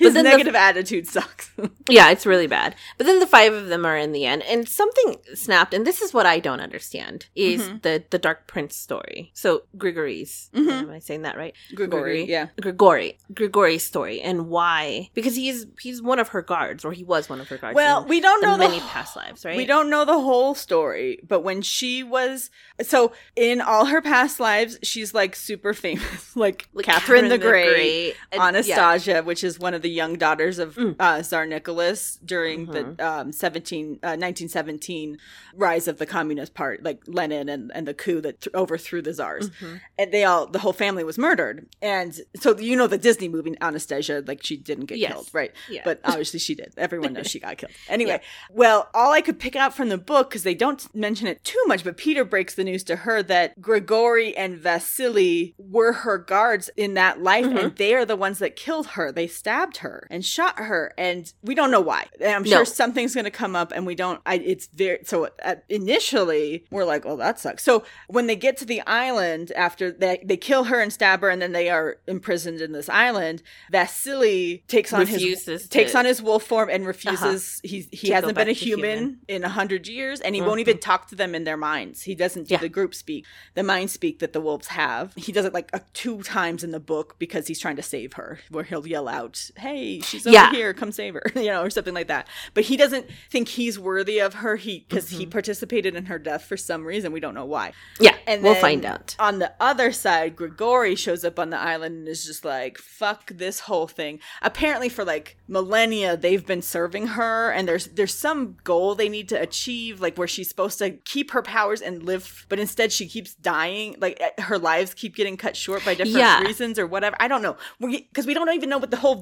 His then the- negative attitude sucks. Yeah, it's really bad. But then the five of them are in the end, and something snapped. And this is what I don't understand: is Mhm. the the Dark Prince story. So Grigori's, Mhm. am I saying that right? Grigori, yeah. Grigori, Grigori's story, and why? Because he's he's one of her guards, or he was one of her guards. Well, we don't the know the many past lives, right? We don't know the whole story, but when she was so in all her past lives, she's like super famous, like, Like Catherine, the Great, and- yeah. Anastasia, which is one of the young daughters of Mm. uh, Tsar Nicholas during Mhm. the um, 17, uh, 1917 rise of the Communist Party, like Lenin and, and the coup that th- overthrew the czars. Mhm. And they all, the whole family was murdered. And so, you know, the Disney movie Anastasia, like she didn't get Yes. killed, right? Yeah. But obviously she did. Everyone knows she got killed. Anyway, well, all I could pick out from the book, because they don't mention it too much, but Peter breaks the news to her that Grigori and Vasily were her guards in that life, Mhm. and they are the ones that killed her. They stabbed her and shot her, and we don't know why. And I'm No. sure something's going to come up, and we don't. I, it's very so. Initially, we're like, "Oh, that sucks." So when they get to the island after they they kill her and stab her, and then they are imprisoned in this island, Vasily takes on his Refuses takes on his wolf form and refuses. He's he To go hasn't been a human, human. in a hundred years, and he won't even talk to them in their minds. He doesn't do Yeah. the group speak, the mind speak that the wolves have. He does it like uh, two times in the book because he's trying to save her, where he'll yell out, "Hey, she's over Yeah. here, come save her," you know, or something like that. But he doesn't think he's worthy of her. He because he participated in her death for some reason. We don't know why. Yeah, And we'll find out. On the other side, Grigori shows up on the island and is just like, fuck this whole thing. Apparently for like millennia they've been serving her and there's there's some goal they need to achieve like where she's supposed to keep her powers and live but instead she keeps dying like eh, her lives keep getting cut short by different Yeah. reasons or whatever. I don't know. Because we don't even know what the whole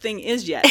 Thing is yet.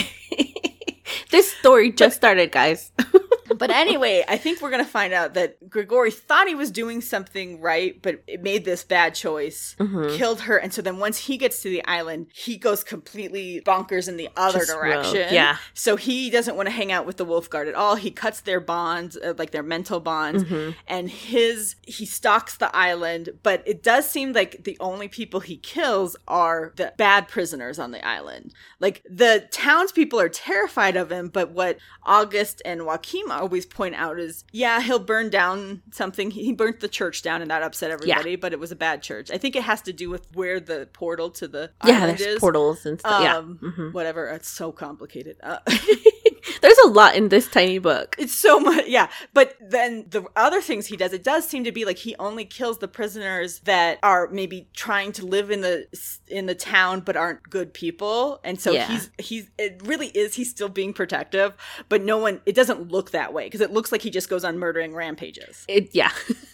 this story just started, guys. but anyway, I think we're gonna find out that Grigori thought he was doing something right, but it made this bad choice, Mhm. killed her, and so then once he gets to the island, he goes completely bonkers in the other Just direction. rogue, yeah. So he doesn't want to hang out with the Wolf Guard at all. He cuts their bonds, uh, like their mental bonds, Mhm. and his he stalks the island. But it does seem like the only people he kills are the bad prisoners on the island. Like the townspeople are terrified of him, but what August and Joaquim always point out is, yeah, he'll burn down something. He burnt the church down, and that upset everybody. But it was a bad church. I think it has to do with where the portal to the Yeah, there's is. portals and stuff. Um, yeah. Mhm. whatever. It's so complicated. Uh, There's a lot in this tiny book. it's so much, yeah. But then the other things he does, it does seem to be like he only kills the prisoners that are maybe trying to live in the in the town but aren't good people, and so Yeah. he's he's it really is he's still being protective, but no one it doesn't look that way because it looks like he just goes on murdering rampages. It, yeah.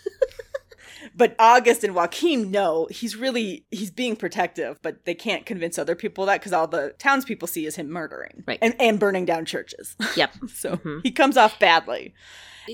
But August and Joaquim know he's really he's being protective, but they can't convince other people that because all the townspeople see is him murdering Right. and, and burning down churches. yep. so Mhm. he comes off badly.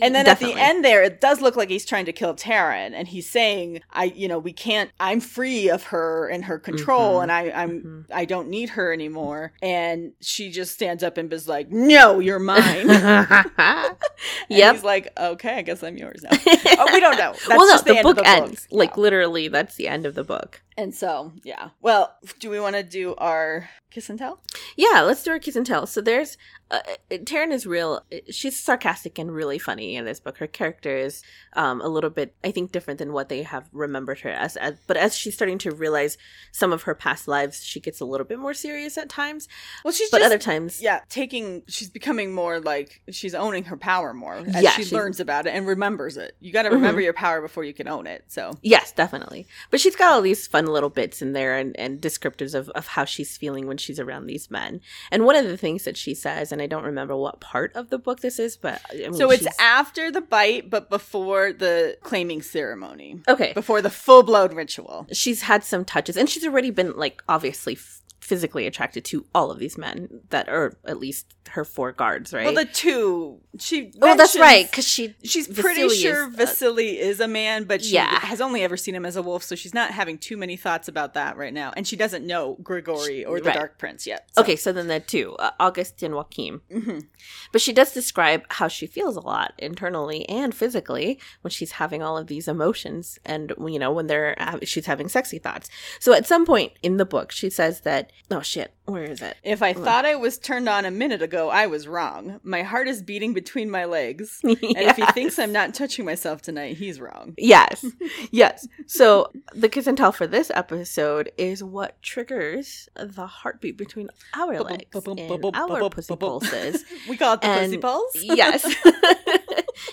And then Definitely. at the end there, it does look like he's trying to kill Taryn, and he's saying, "I, you know, we can't. I'm free of her and her control, Mhm. and I, I'm, Mhm. I don't need her anymore." And she just stands up and is like, "No, you're mine." yep. he's like, "Okay, I guess I'm yours now." oh, we don't know. That's well, no, the, the, end book of the ends. book. Like Yeah. literally, that's the end of the book. And so, yeah. Well, do we want to do our kiss and tell? Yeah, let's do our kiss and tell. So there's uh, Taryn is real. She's sarcastic and really funny in this book. Her character is um, a little bit, I think, different than what they have remembered her as, as. But as she's starting to realize some of her past lives, she gets a little bit more serious at times. Well, she's But just, other times, yeah, taking. She's becoming more like she's owning her power more as Yeah, she learns about it and remembers it. You got to remember your power before you can own it. So Yes, definitely. But she's got all these fun little bits in there and, and descriptors of, of how she's feeling when she's around these men. Men. And one of the things that she says, and I don't remember what part of the book this is, but I mean, so it's she's- after the bite, but before the claiming ceremony, okay. before the full blown ritual. She's had some touches, and she's already been like obviously physically attracted to all of these men that are at least her four guards, right? Well, the two she. oh, that's right, because she She's pretty Vasily sure is, uh, Vasily is a man, but she Yeah. has only ever seen him as a wolf, so she's not having too many thoughts about that right now. And she doesn't know Grigori or the Right. Dark Prince yet. so- Okay, so then the two, uh, August and Joaquim. Mhm. But she does describe how she feels a lot internally and physically when she's having all of these emotions and, you know, when they're, she's having sexy thoughts. So at some point in the book, she says that, oh shit, where is it? If I thought I was turned on a minute ago, I was wrong. My heart is beating between my legs. And if he thinks I'm not touching myself tonight, he's wrong. Yes, yes. So the kiss and tell for this episode is what triggers the heartbeat between our legs and our pussy pulses. We call it the pussy pulse. yes.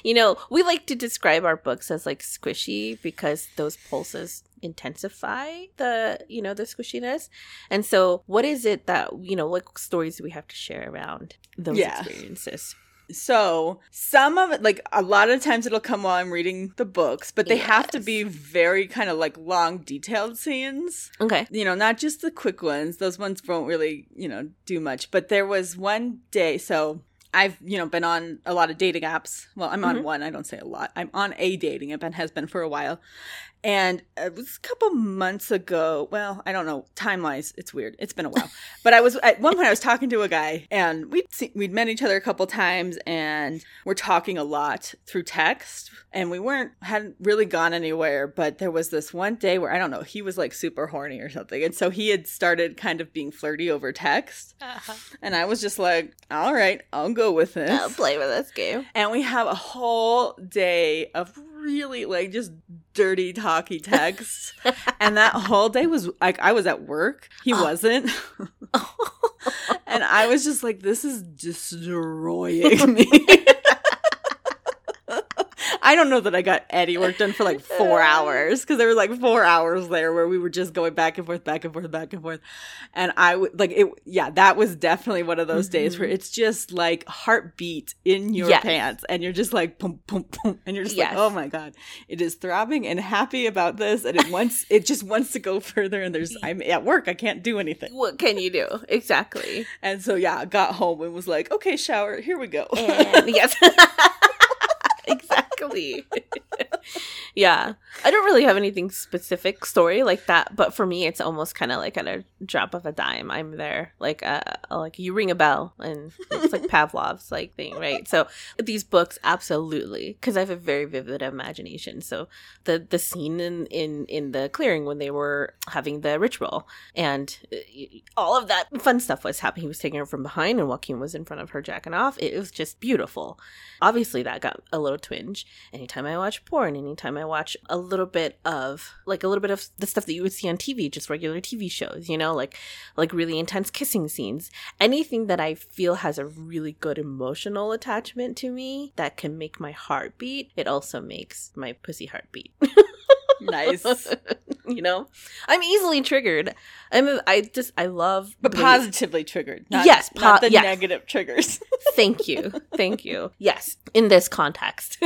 you know, we like to describe our books as like squishy because those pulses intensify the, you know, the squishiness. And so, what is it that, you know, what stories we have to share around those Yeah. experiences? So some of it, like a lot of times, it'll come while I'm reading the books, but they have to be very kind of like long, detailed scenes. Okay. You know, not just the quick ones. Those ones won't really, you know, do much. But there was one day, so. I've, you know, been on a lot of dating apps. Well, I'm on Mhm. one. I don't say a lot. I'm on a dating app and has been for a while. And it was a couple months ago. Well, I don't know. Time wise, it's weird. It's been a while. but I was at one point I was talking to a guy and we'd see, we'd met each other a couple times and we're talking a lot through text and we weren't hadn't really gone anywhere, but there was this one day where I don't know, he was like super horny or something. And so he had started kind of being flirty over text. Uh-huh. And I was just like, "All right, I'll go with this." I'll play with this game. and we have a whole day of really like just dirty talky texts. And that whole day was like i was at work. He Oh. wasn't. And i was just like this is destroying me I don't know that I got any work done for like four hours because there were like four hours there where we were just going back and forth, back and forth, back and forth. And I would like it. Yeah, that was definitely one of those days where mm-hmm. it's just like heartbeat in your Yes. pants and you're just like, boom, boom, boom. And you're just Yes. like, oh my God, it is throbbing and happy about this. And it wants, it just wants to go further. And there's, I'm at work, I can't do anything. What can you do? Exactly. And so, yeah, I got home and was like, okay, shower, here we go. And yes. exactly. yeah. I don't really have anything specific story like that, but for me it's almost kind of like at a drop of a dime. I'm there. Like uh like you ring a bell and it's like Pavlov's like thing, right? So these books absolutely cuz I have a very vivid imagination. So the the scene in in in the clearing when they were having the ritual and uh, all of that fun stuff was happening. He was taking her from behind and Joaquim was in front of her jacking off. It was just beautiful. Obviously that got a little twinge. Anytime I watch porn, anytime I watch a little bit of like a little bit of the stuff that you would see on TV, just regular TV shows, you know, like like really intense kissing scenes. Anything that I feel has a really good emotional attachment to me that can make my heart beat, it also makes my pussy heart beat. nice. you know? I'm easily triggered. I'm a, I just I love But positively triggered. Not, Yes, not the yes. negative triggers. Thank you. Thank you. Yes, in this context.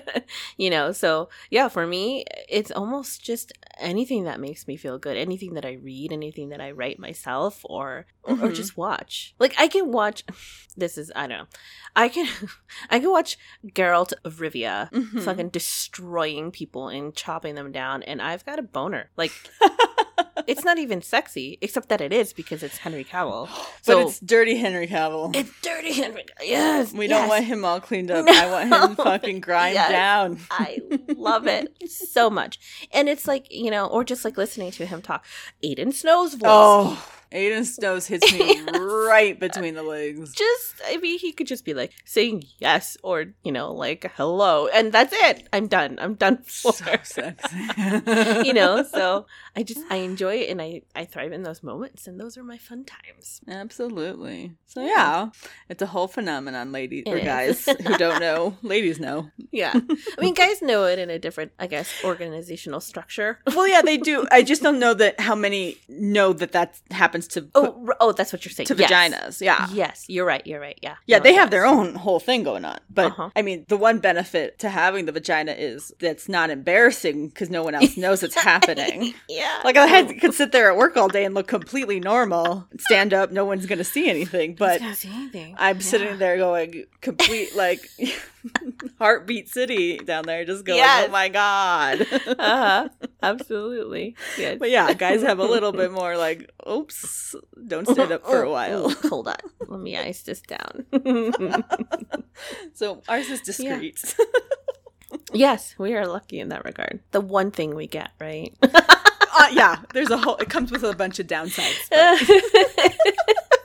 you know, so yeah, for me, it's almost just anything that makes me feel good, anything that I read, anything that I write myself or or Mhm. just watch. Like I can watch this is I don't know. I can I can watch Geralt of Rivia Mhm. fucking destroying people and chopping them down and I've got a boner. Like it's not even sexy, except that it is because it's Henry Cavill. but So it's dirty Henry Cavill. it's dirty Henry. Yes, we yes. don't want him all cleaned up. No. I want him fucking grind Yes. down. I love it so much. And it's like, you know, or just like listening to him talk. Aiden Snow's voice. Oh, Aiden Snows hits me right between the legs. Just, I mean, he could just be like saying yes or, you know, like hello. And that's it. I'm done. I'm done for. So sexy. you know, so I just, I enjoy it and I, I thrive in those moments. And those are my fun times. Absolutely. So yeah, it's a whole phenomenon, ladies It or guys who don't know. Ladies know. Yeah. I mean, guys know it in a different, I guess, organizational structure. Well, yeah, they do. I just don't know that how many know that that happens reference to Oh, r- oh, that's what you're saying. to Yes. vaginas. Yeah. Yes, you're right. You're right. Yeah. Yeah, they have their own whole thing going on. But Uh-huh. I mean, the one benefit to having the vagina is that's not embarrassing because no one else knows it's happening. Yeah. Like I had, could sit there at work all day and look completely normal, stand up, no one's gonna see anything. But see anything. I'm Yeah. sitting there going complete like heartbeat city down there, just going, Yes. oh my god. uh-huh. Absolutely. Yes. but yeah, guys have a little bit more like, oops, don't stand up for a while. Hold on. Let me ice this down. So ours is discreet. yes, we are lucky in that regard. The one thing we get, right? uh, yeah, there's a whole. It comes with a bunch of downsides. but-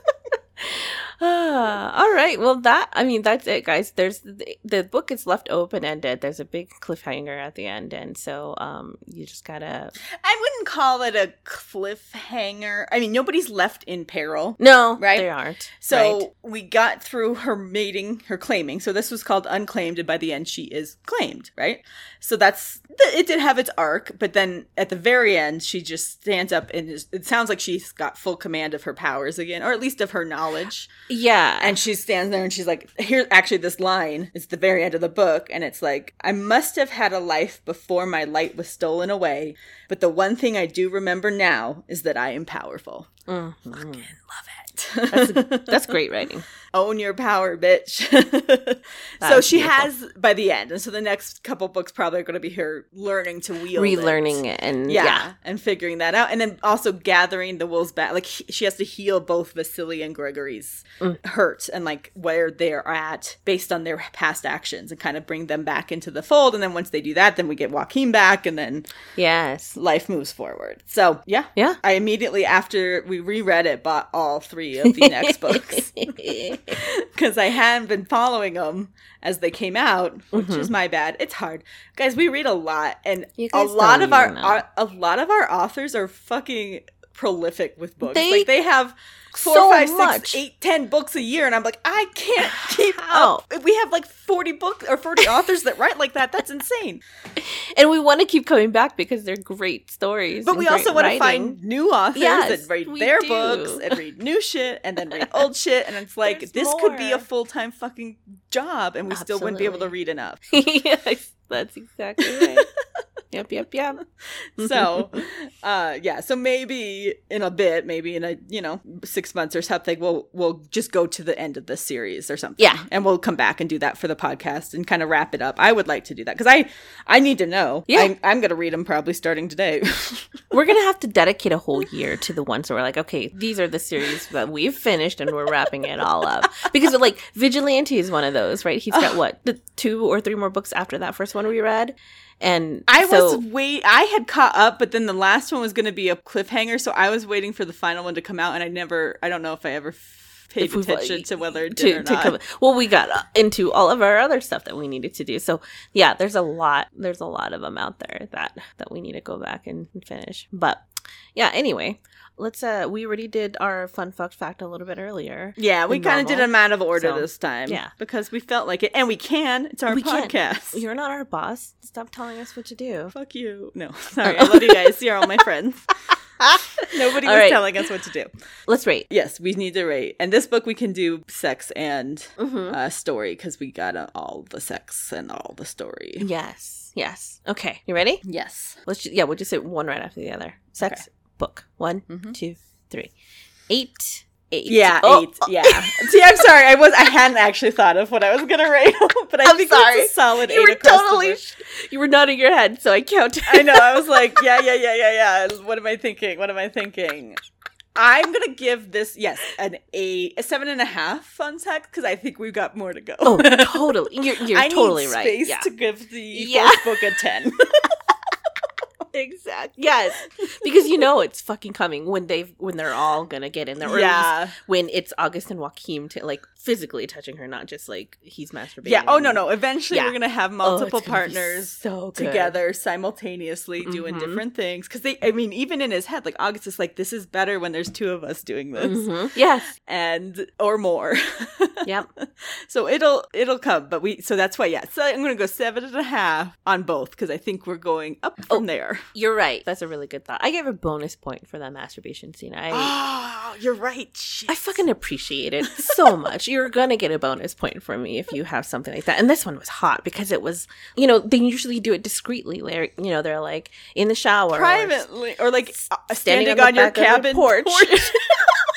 Ah, all right. Well, that I mean, that's it, guys. There's the, the book is left open ended. There's a big cliffhanger at the end, and so um, you just gotta. I wouldn't call it a cliffhanger. I mean, nobody's left in peril. No, Right? They aren't. So right? we got through her mating, her claiming. So this was called unclaimed, and by the end, she is claimed, right? So that's it. Did have its arc, but then at the very end, she just stands up and is, it sounds like she's got full command of her powers again, or at least of her knowledge. Yeah, And she stands there and she's like, here, actually, this line is the very end of the book. And it's like, I must have had a life before my light was stolen away. But the one thing I do remember now is that I am powerful. Mm-hmm. Love it. that's that's great writing. Own your power, bitch. so she beautiful. has by the end. And so the next couple books probably are going to be her learning to wield it. Relearning it and Yeah, yeah. and figuring that out, and then also gathering the wolves back. Like he, she has to heal both Vasily and Gregory's Mm. hurt and like where they're at based on their past actions, and kind of bring them back into the fold. And then once they do that, then we get Joaquim back, and then Yes. life moves forward. So yeah, Yeah. I immediately after we reread it bought all three of the next books because I hadn't been following them as they came out, which is my bad. It's hard, guys. We read a lot, and Mm-hmm. A lot of our, our a lot of our authors are fucking prolific with books. They- like they have four, so five, six, eight, ten books a year, and I'm like, I can't keep How? up. We have like forty books or forty authors that write like that. That's insane. And we want to keep coming back because they're great stories. But we also want to find new authors Yes, that read their do. books and read new shit and then read old shit. And it's like, There's this could be a full time fucking job and we still wouldn't be able to read enough. yes, that's exactly right. Yep, yep, yep. So, uh, yeah. So maybe in a bit, maybe in a, you know, six months or something, we'll, we'll just go to the end of the series or something. Yeah. And we'll come back and do that for the podcast and kind of wrap it up. I would like to do that because I, I need to know. Yeah. I, I'm going to read them probably starting today. We're gonna have to dedicate a whole year to the ones where we're like, okay, these are the series that we've finished and we're wrapping it all up. Because like Vigilante is one of those, right? He's got what the two or three more books after that first one we read, and I so- was wait. I had caught up, but then the last one was going to be a cliffhanger, so I was waiting for the final one to come out, and I never. I don't know if I ever paid attention to whether it did to, or not. come well we got uh, into all of our other stuff that we needed to do so yeah there's a lot there's a lot of them out there that that we need to go back and finish but yeah anyway let's uh we already did our fun fucked fact a little bit earlier yeah, we kind of did them out of order So, this time. yeah. because we felt like it, and we can. It's our We can. podcast. you're not our boss stop telling us what to do Fuck you. No, sorry. I love you guys. You're all my friends. Nobody All was right. telling us what to do. let's rate Yes, we need to rate. And this book we can do sex and mm-hmm. uh, story because we got uh, all the sex and all the story. yes yes okay you ready Yes. let's ju- yeah we'll just say one right after the other sex book One, Mhm. two, three, eight, eight. Yeah, Oh, eight. Yeah. See, I'm sorry. I was. I hadn't actually thought of what I was gonna rate, but I I'm think sorry. it's a solid You eight were across the totally, you were nodding your head, so I counted. I know. I was like, yeah, yeah, yeah, yeah, yeah. What am I thinking? What am I thinking? I'm gonna give this yes an eight, a seven and a half on sex because I think we've got more to go. Oh, totally. You're, you're I totally need right. space Yeah, to give the Yeah. fourth book a ten. Exactly. Yes, because you know it's fucking coming when they when they're all gonna get in there. Or at least yeah, when it's August and Joaquim to like physically touching her, not just like he's masturbating. yeah. Oh no, no. Eventually, Yeah. we're gonna have Oh, multiple gonna partners. so good. together simultaneously doing Mhm. different things because they i mean even in his head like august is like this is better when there's two of us doing this Mhm. Yes. and or more Yep. so it'll it'll come but we so that's why yeah so i'm gonna go seven and a half on both because i think we're going up from Oh. there You're right. That's a really good thought. I gave a bonus point for that masturbation scene. I oh, you're right. I fucking appreciate it so much. You're gonna get a bonus point from me if you have something like that. And this one was hot because it was, you know, they usually do it discreetly. They're, you know, they're like in the shower, or privately, or like uh, standing, standing on, on, your back of the cabin porch. porch.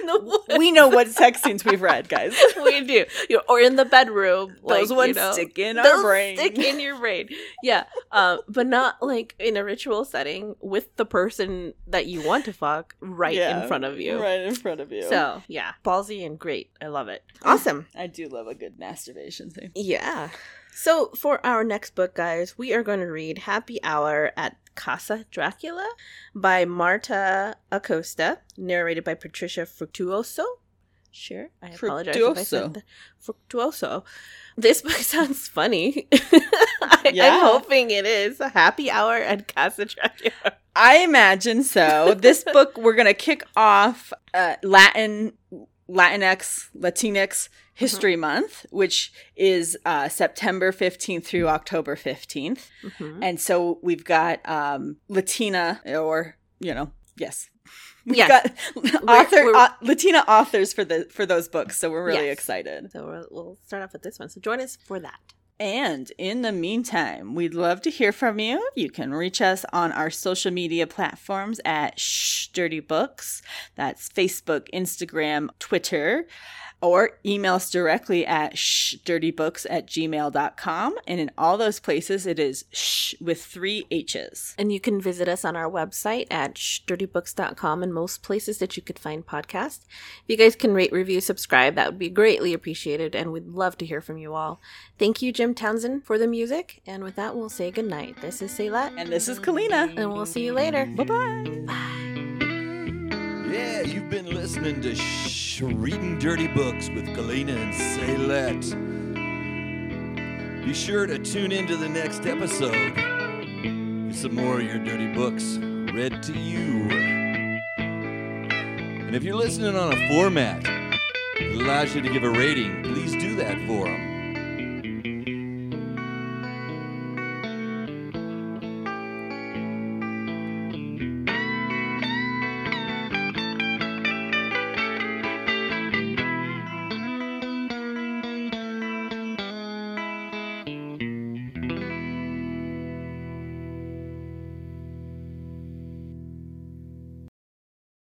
in the woods. we know what sex scenes we've read, guys. we do, you know, or in the bedroom. Those like, ones you know, stick in our brain. stick in your brain. Yeah, um, but not like in a ritual setting with the person that you want to fuck right Yeah, in front of you. right in front of you. So yeah, ballsy and great. I love it. Awesome. I do love a good masturbation scene. Yeah. So for our next book, guys, we are going to read Happy Hour at Casa Dracula by Marta Acosta, narrated by Patricia Fructuoso. Sure, I apologize if I said Fructuoso. that. Fructuoso. This book sounds funny. I, Yeah. I'm hoping it is. A happy Hour at Casa Dracula. I imagine so. This book, we're going to kick off uh, Latin, Latinx, Latinx History Month, which is uh, September 15th through October 15th. Mhm. And so we've got um, Latina, or, you know, yes. We've Yes. got author, we're- au- Latina authors for the for those books, so we're really Yes. excited. So we'll, we'll start off with this one. So join us for that. And in the meantime, we'd love to hear from you. You can reach us on our social media platforms at Shh Dirty Books. That's Facebook, Instagram, Twitter, or email us directly at shdirtybooks at gmail.com. And in all those places, it is shh with three H's. And you can visit us on our website at dirtybooks.com and most places that you could find podcasts. If you guys can rate, review, subscribe, that would be greatly appreciated, and we'd love to hear from you all. Thank you, Jim Townsend, for the music. And with that, we'll say goodnight. This is Sayla, And this is Kalina. and we'll see you later. Bye bye bye. Yeah, you've been listening to Shh, Reading Dirty Books with Galena and Saylette. Be sure to tune into the next episode. Get some more of your dirty books read to you. And if you're listening on a format that allows you to give a rating, please do that for them.